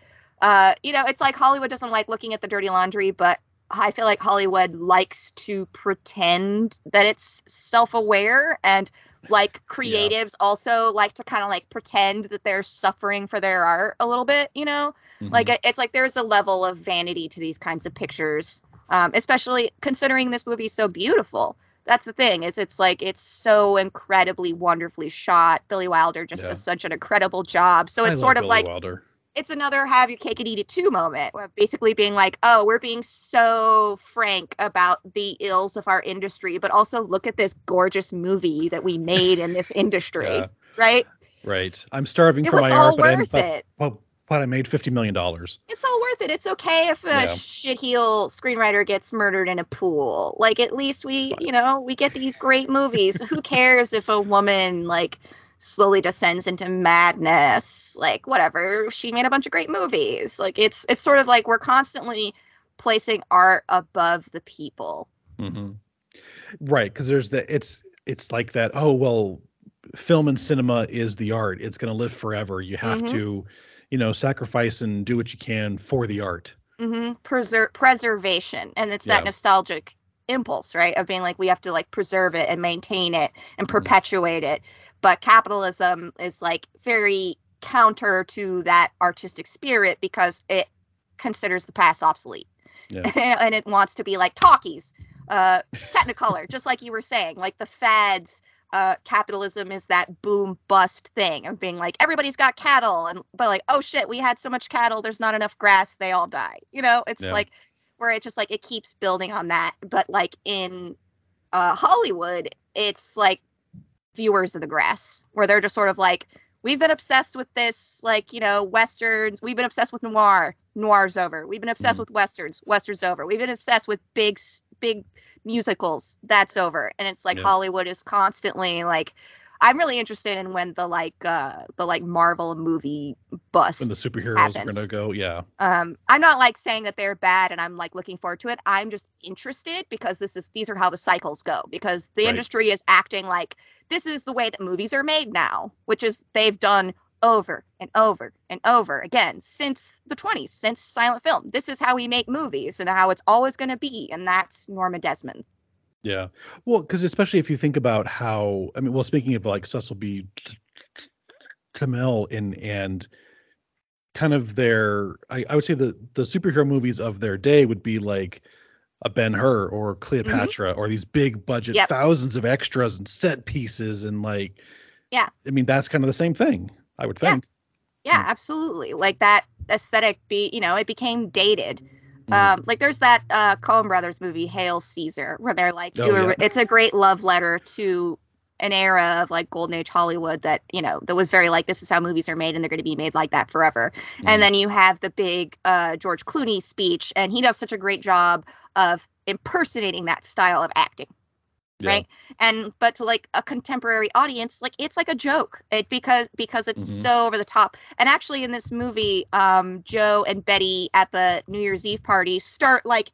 uh, you know it's like hollywood doesn't like looking at the dirty laundry but i feel like hollywood likes to pretend that it's self-aware and like creatives also like to kind of like pretend that they're suffering for their art a little bit you know Mhm. like it's like there's a level of vanity to these kinds of pictures um, especially considering this movie's so beautiful that's the thing is it's like it's so incredibly wonderfully shot billy wilder just Yeah. does such an incredible job so it's sort of Billy like Wilder. It's another have your cake and eat it too moment where basically being like oh we're being so frank about the ills of our industry but also look at this gorgeous movie that we made in this industry Yeah. right right i'm starving it for my art but, I, worth it but, but i made 50 million dollars it's all worth it. It's okay if a Yeah. shitheel screenwriter gets murdered in a pool. Like at least we, you know, we get these great movies. Who cares if a woman like slowly descends into madness? Like whatever. She made a bunch of great movies. Like it's it's sort of like we're constantly placing art above the people. hmm right because there's the it's it's like that oh well film and cinema is the art it's going to live forever you have Mhm. to you know sacrifice and do what you can for the art mm-hmm. Preser- preservation, and it's that Yeah. nostalgic impulse, right? Of being like we have to like preserve it and maintain it and Mm-hmm. perpetuate it. But capitalism is like very counter to that artistic spirit because it considers the past obsolete, Yeah. and it wants to be like talkies, uh, Technicolor, just like you were saying, like the fads. Uh, capitalism is that boom bust thing of being like everybody's got cattle and but like oh shit we had so much cattle there's not enough grass they all die you know it's Yeah. like where it's just like it keeps building on that but like in uh hollywood it's like viewers of the grass where they're just sort of like we've been obsessed with this like you know westerns. We've been obsessed with noir. Noir's over. We've been obsessed Mhm. with westerns. Westerns over. We've been obsessed with big big musicals. That's over. And it's like Yeah. hollywood is constantly like i'm really interested in when the like uh the like marvel movie bust when the superheroes are going to go yeah. Um i'm not like saying that they're bad and i'm like looking forward to it. I'm just interested because this is these are how the cycles go because the Right. industry is acting like this is the way that movies are made now which is they've done over and over and over again since the 20s since silent film. This is how we make movies and how it's always going to be and that's norma desmond Yeah. Well, because especially if you think about how I mean, well, speaking of like Cecil B. DeMille and and kind of their, I, I would say the the superhero movies of their day would be like a Ben Hur or Cleopatra or these big budget Yep. thousands of extras and set pieces and like Yeah. I mean that's kind of the same thing I would Yeah. think. yeah, Mm. absolutely. Like that aesthetic be you know, it became dated. Mm. Um, like there's that uh Coen Brothers movie, Hail Caesar, where they're like Oh, do a, yeah. it's a great love letter to an era of like golden age Hollywood that, you know, that was very like this is how movies are made and they're gonna be made like that forever. Mm. And then you have the big uh George Clooney speech, and he does such a great job of impersonating that style of acting Yeah. right and but to like a contemporary audience like it's like a joke it because because it's Mhm. so over the top and actually in this movie um joe and betty at the new year's eve party start like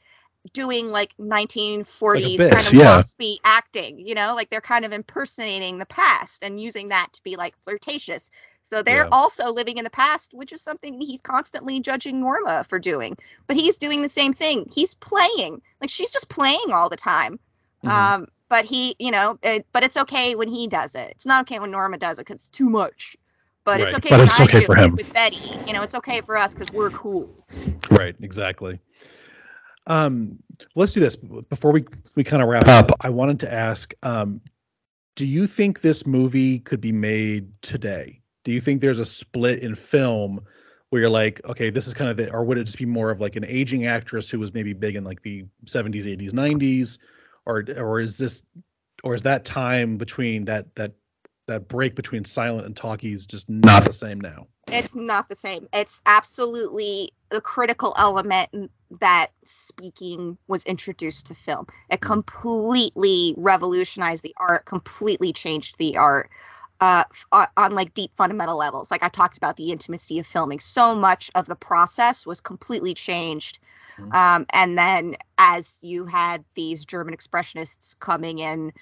doing like 1940s bit, kind of yeah. waspy acting you know like they're kind of impersonating the past and using that to be like flirtatious so they're Yeah. also living in the past which is something he's constantly judging norma for doing but he's doing the same thing he's playing like she's just playing all the time Mhm. um, but he, you know, it, but it's okay when he does it. It's not okay when Norma does it because it's too much. But it's okay But when it's I okay do for him. with Betty. You know, it's okay for us because we're cool. Right, exactly. Um, let's do this before we we kind of wrap up. I wanted to ask, um, do you think this movie could be made today? Do you think there's a split in film where you're like, okay, this is kind of the, or would it just be more of like an aging actress who was maybe big in like the 70s, 80s, 90s, or or is this, or is that time between that that that break between silent and talkies just not the same now? It's not the same. It's absolutely the critical element that speaking was introduced to film. It completely revolutionized the art, completely changed the art uh, on, on like deep fundamental levels. Like I talked about the intimacy of filming. So much of the process was completely changed. Mhm. Um, and then as you had these German expressionists coming in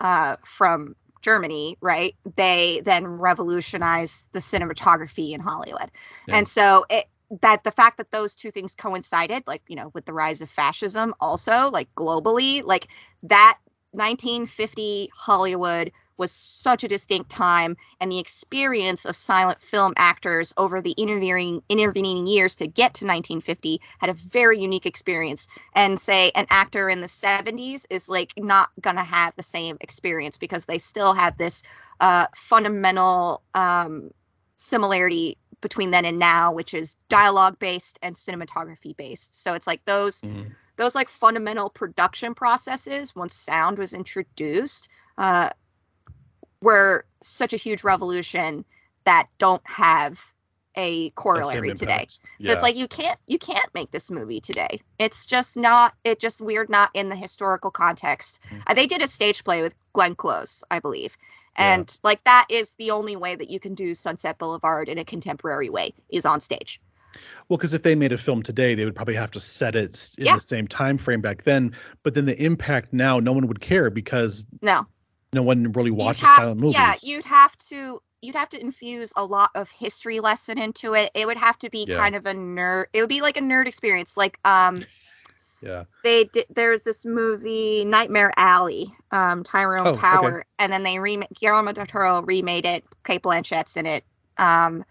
uh, from Germany, right? They then revolutionized the cinematography in Hollywood. Yeah. And so it that the fact that those two things coincided, like, you know, with the rise of fascism also, like globally, like that 1950 Hollywood was such a distinct time and the experience of silent film actors over the intervening intervening years to get to 1950 had a very unique experience and say an actor in the 70s is like not gonna have the same experience because they still have this uh, fundamental um, similarity between then and now which is dialogue based and cinematography based so it's like those Mhm. those like fundamental production processes once sound was introduced uh, were such a huge revolution that don't have a corollary today impact. so it's like you can't you can't make this movie today. It's just not it just weird not in the historical context. Mm. Uh, they did a stage play with Glenn Close, I believe. Yeah. And like that is the only way that you can do Sunset Boulevard in a contemporary way is on stage. Well, because if they made a film today, they would probably have to set it in Yeah. the same time frame back then. But then the impact now, no one would care because No. No one really watches have- silent movies. Yeah, you'd have to you'd have to infuse a lot of history lesson into it. It would have to be Yeah. kind of a nerd it would be like a nerd experience. Like um yeah. they did there's this movie nightmare alley um tyrone Oh, okay. power and then they remade guillermo del toro remade it Cate Blanchett's in it um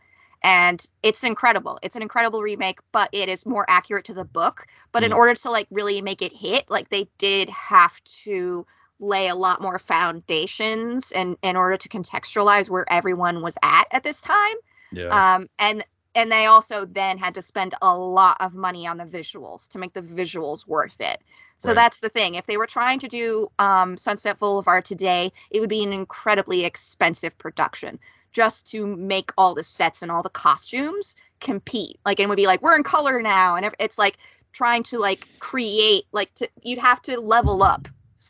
and it's incredible it's an incredible remake but it is more accurate to the book but in Mm. order to like really make it hit like they did have to lay a lot more foundations and in order to contextualize where everyone was at at this time. Yeah. um and and they also then had to spend a lot of money on the visuals to make the visuals worth it. So Right. that's the thing. If they were trying to do um, sunset boulevard today it would be an incredibly expensive production just to make all the sets and all the costumes compete. Like and it would be like we're in color now. And it's like trying to like create like to you'd have to level up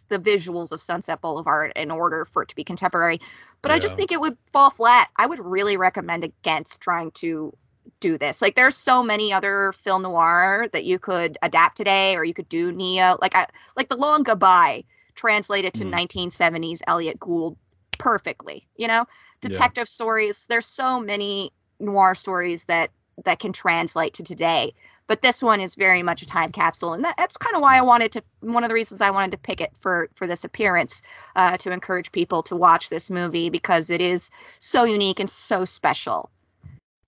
the visuals of sunset boulevard in order for it to be contemporary. But i just think it would fall flat. I would really recommend against trying to do this. Like there's so many other film noir that you could adapt today or you could do neo. Like i like the long goodbye translated to Mm. 1970s Elliott Gould perfectly you know? Yeah. detective stories there's so many noir stories that that can translate to today but this one is very much a time capsule and that, that's kind of why i wanted to one of the reasons i wanted to pick it for for this appearance uh, to encourage people to watch this movie because it is so unique and so special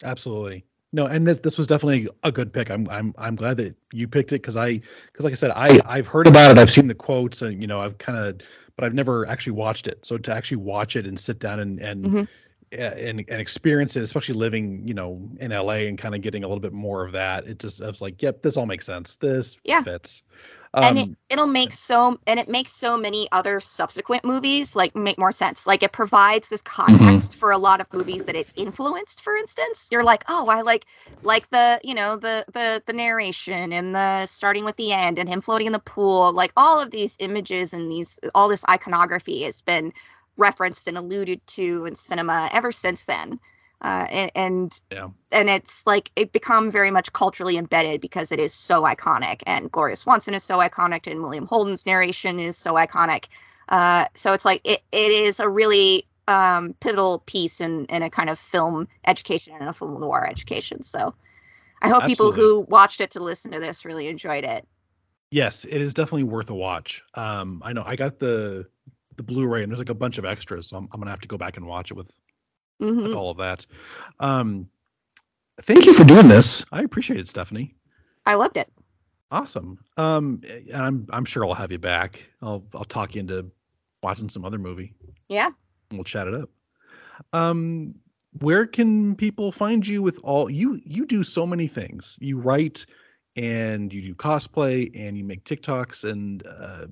Absolutely. No, and this, this was definitely a good pick. I'm I'm I'm glad that you picked it because I because like I said I I've heard about it. I've seen the quotes and you know I've kind of but I've never actually watched it. So to actually watch it and sit down and and Mhm. And, and experience it, especially living, you know, in LA and kind of getting a little bit more of that. It just I was like, yep, this all makes sense. This Yeah. fits. and Um, it, it'll make so and it makes so many other subsequent movies like make more sense like it provides this context for a lot of movies that it influenced for instance you're like oh i like like the you know the the the narration and the starting with the end and him floating in the pool like all of these images and these all this iconography has been referenced and alluded to in cinema ever since then uh, and, and Yeah. and it's like it become very much culturally embedded because it is so iconic and Gloria Swanson is so iconic and William Holden's narration is so iconic. Uh, so it's like it, it is a really um, pivotal piece in, in a kind of film education and a film noir education. So I hope people who watched it to listen to this really enjoyed it. Yes, it is definitely worth a watch. Um, I know I got the the Blu-ray and there's like a bunch of extras, so I'm, I'm gonna have to go back and watch it with hmm with all of that. Um, thank you for doing this. I appreciate it, Stephanie. I loved it. Awesome. Um, and I'm I'm sure I'll have you back. I'll I'll talk you into watching some other movie. Yeah. we'll chat it up. Um, where can people find you with all you you do so many things. You write and you do cosplay and you make TikToks and uh,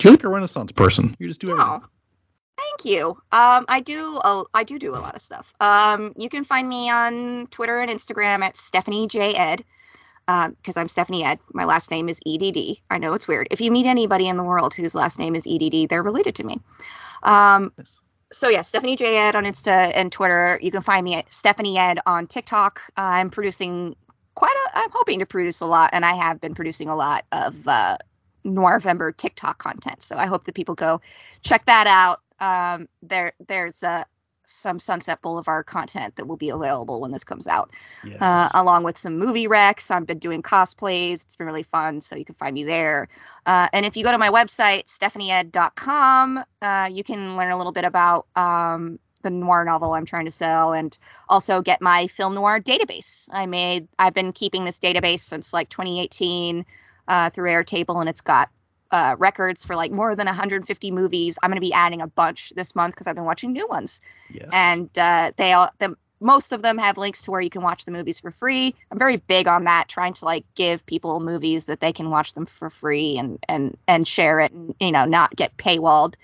you're like a renaissance person. You just do everything. Oh, thank you. Um, I do. A, I do do a lot of stuff. Um, you can find me on Twitter and Instagram at Stephanie J Edd. Because I'm Stephanie Edd. My last name is EDD. I know it's weird. If you meet anybody in the world whose last name is EDD, they're related to me. Um, Yes. so yeah, Stephanie J Edd on Insta and Twitter. You can find me at Stephanie Edd on TikTok. I'm producing quite a. I'm hoping to produce a lot, and I have been producing a lot of uh, Noirvember TikTok content. So I hope that people go check that out. Um, there, there's uh, some Sunset Boulevard content that will be available when this comes out, Yes. uh, along with some movie recs. I've been doing cosplays. It's been really fun, so you can find me there. Uh, and if you go to my website, stephanieedd.com, uh, you can learn a little bit about um, the noir novel I'm trying to sell, and also get my film noir database. I made. I've been keeping this database since like 2018 uh, through Airtable, and it's got uh, records for like more than 150 movies. I'm going to be adding a bunch this month because I've been watching new ones, yes. and uh, they all the most of them have links to where you can watch the movies for free. I'm very big on that, trying to like give people movies that they can watch them for free and and and share it, and you know not get paywalled.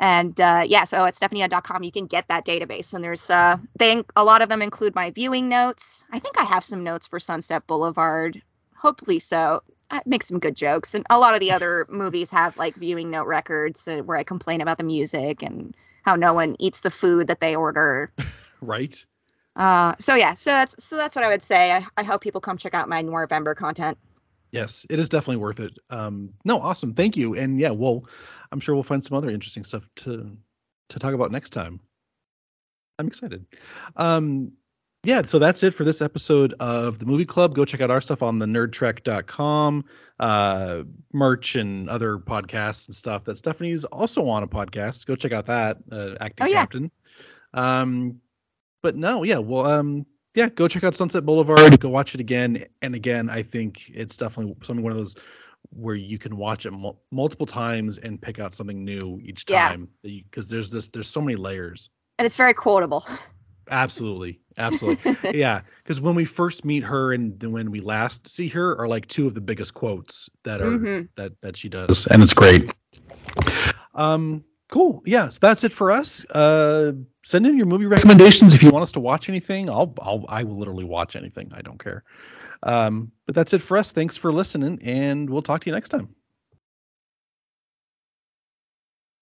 And uh, yeah, so at stephanie.com you can get that database, and there's uh, they a lot of them include my viewing notes. I think I have some notes for Sunset Boulevard. Hopefully so. I make some good jokes, and a lot of the other movies have like viewing note records uh, where I complain about the music and how no one eats the food that they order. right. Uh, so yeah, so that's so that's what I would say. I, I hope people come check out Noirvember content. Yes, it is definitely worth it. Um, no, awesome. Thank you. And yeah, well, I'm sure we'll find some other interesting stuff to to talk about next time. I'm excited. Um, yeah, so that's it for this episode of the Movie Club. Go check out our stuff on the nerdtrek.com, uh, merch and other podcasts and stuff. That Stephanie's also on a podcast. Go check out that, uh, Acting Oh, yeah. Captain. Um, but no, yeah, well, um, yeah, go check out Sunset Boulevard. Go watch it again and again. I think it's definitely something one of those where you can watch it mul- multiple times and pick out something new each time because there's this there's so many layers. And it's very quotable. Absolutely, absolutely, yeah. Because when we first meet her and then when we last see her are like two of the biggest quotes that are Mhm. that that she does, and it's great. Um, cool. Yeah, so that's it for us. Uh, send in your movie recommendations if you want us to watch anything. I'll I'll I will literally watch anything. I don't care. Um, but that's it for us. Thanks for listening, and we'll talk to you next time.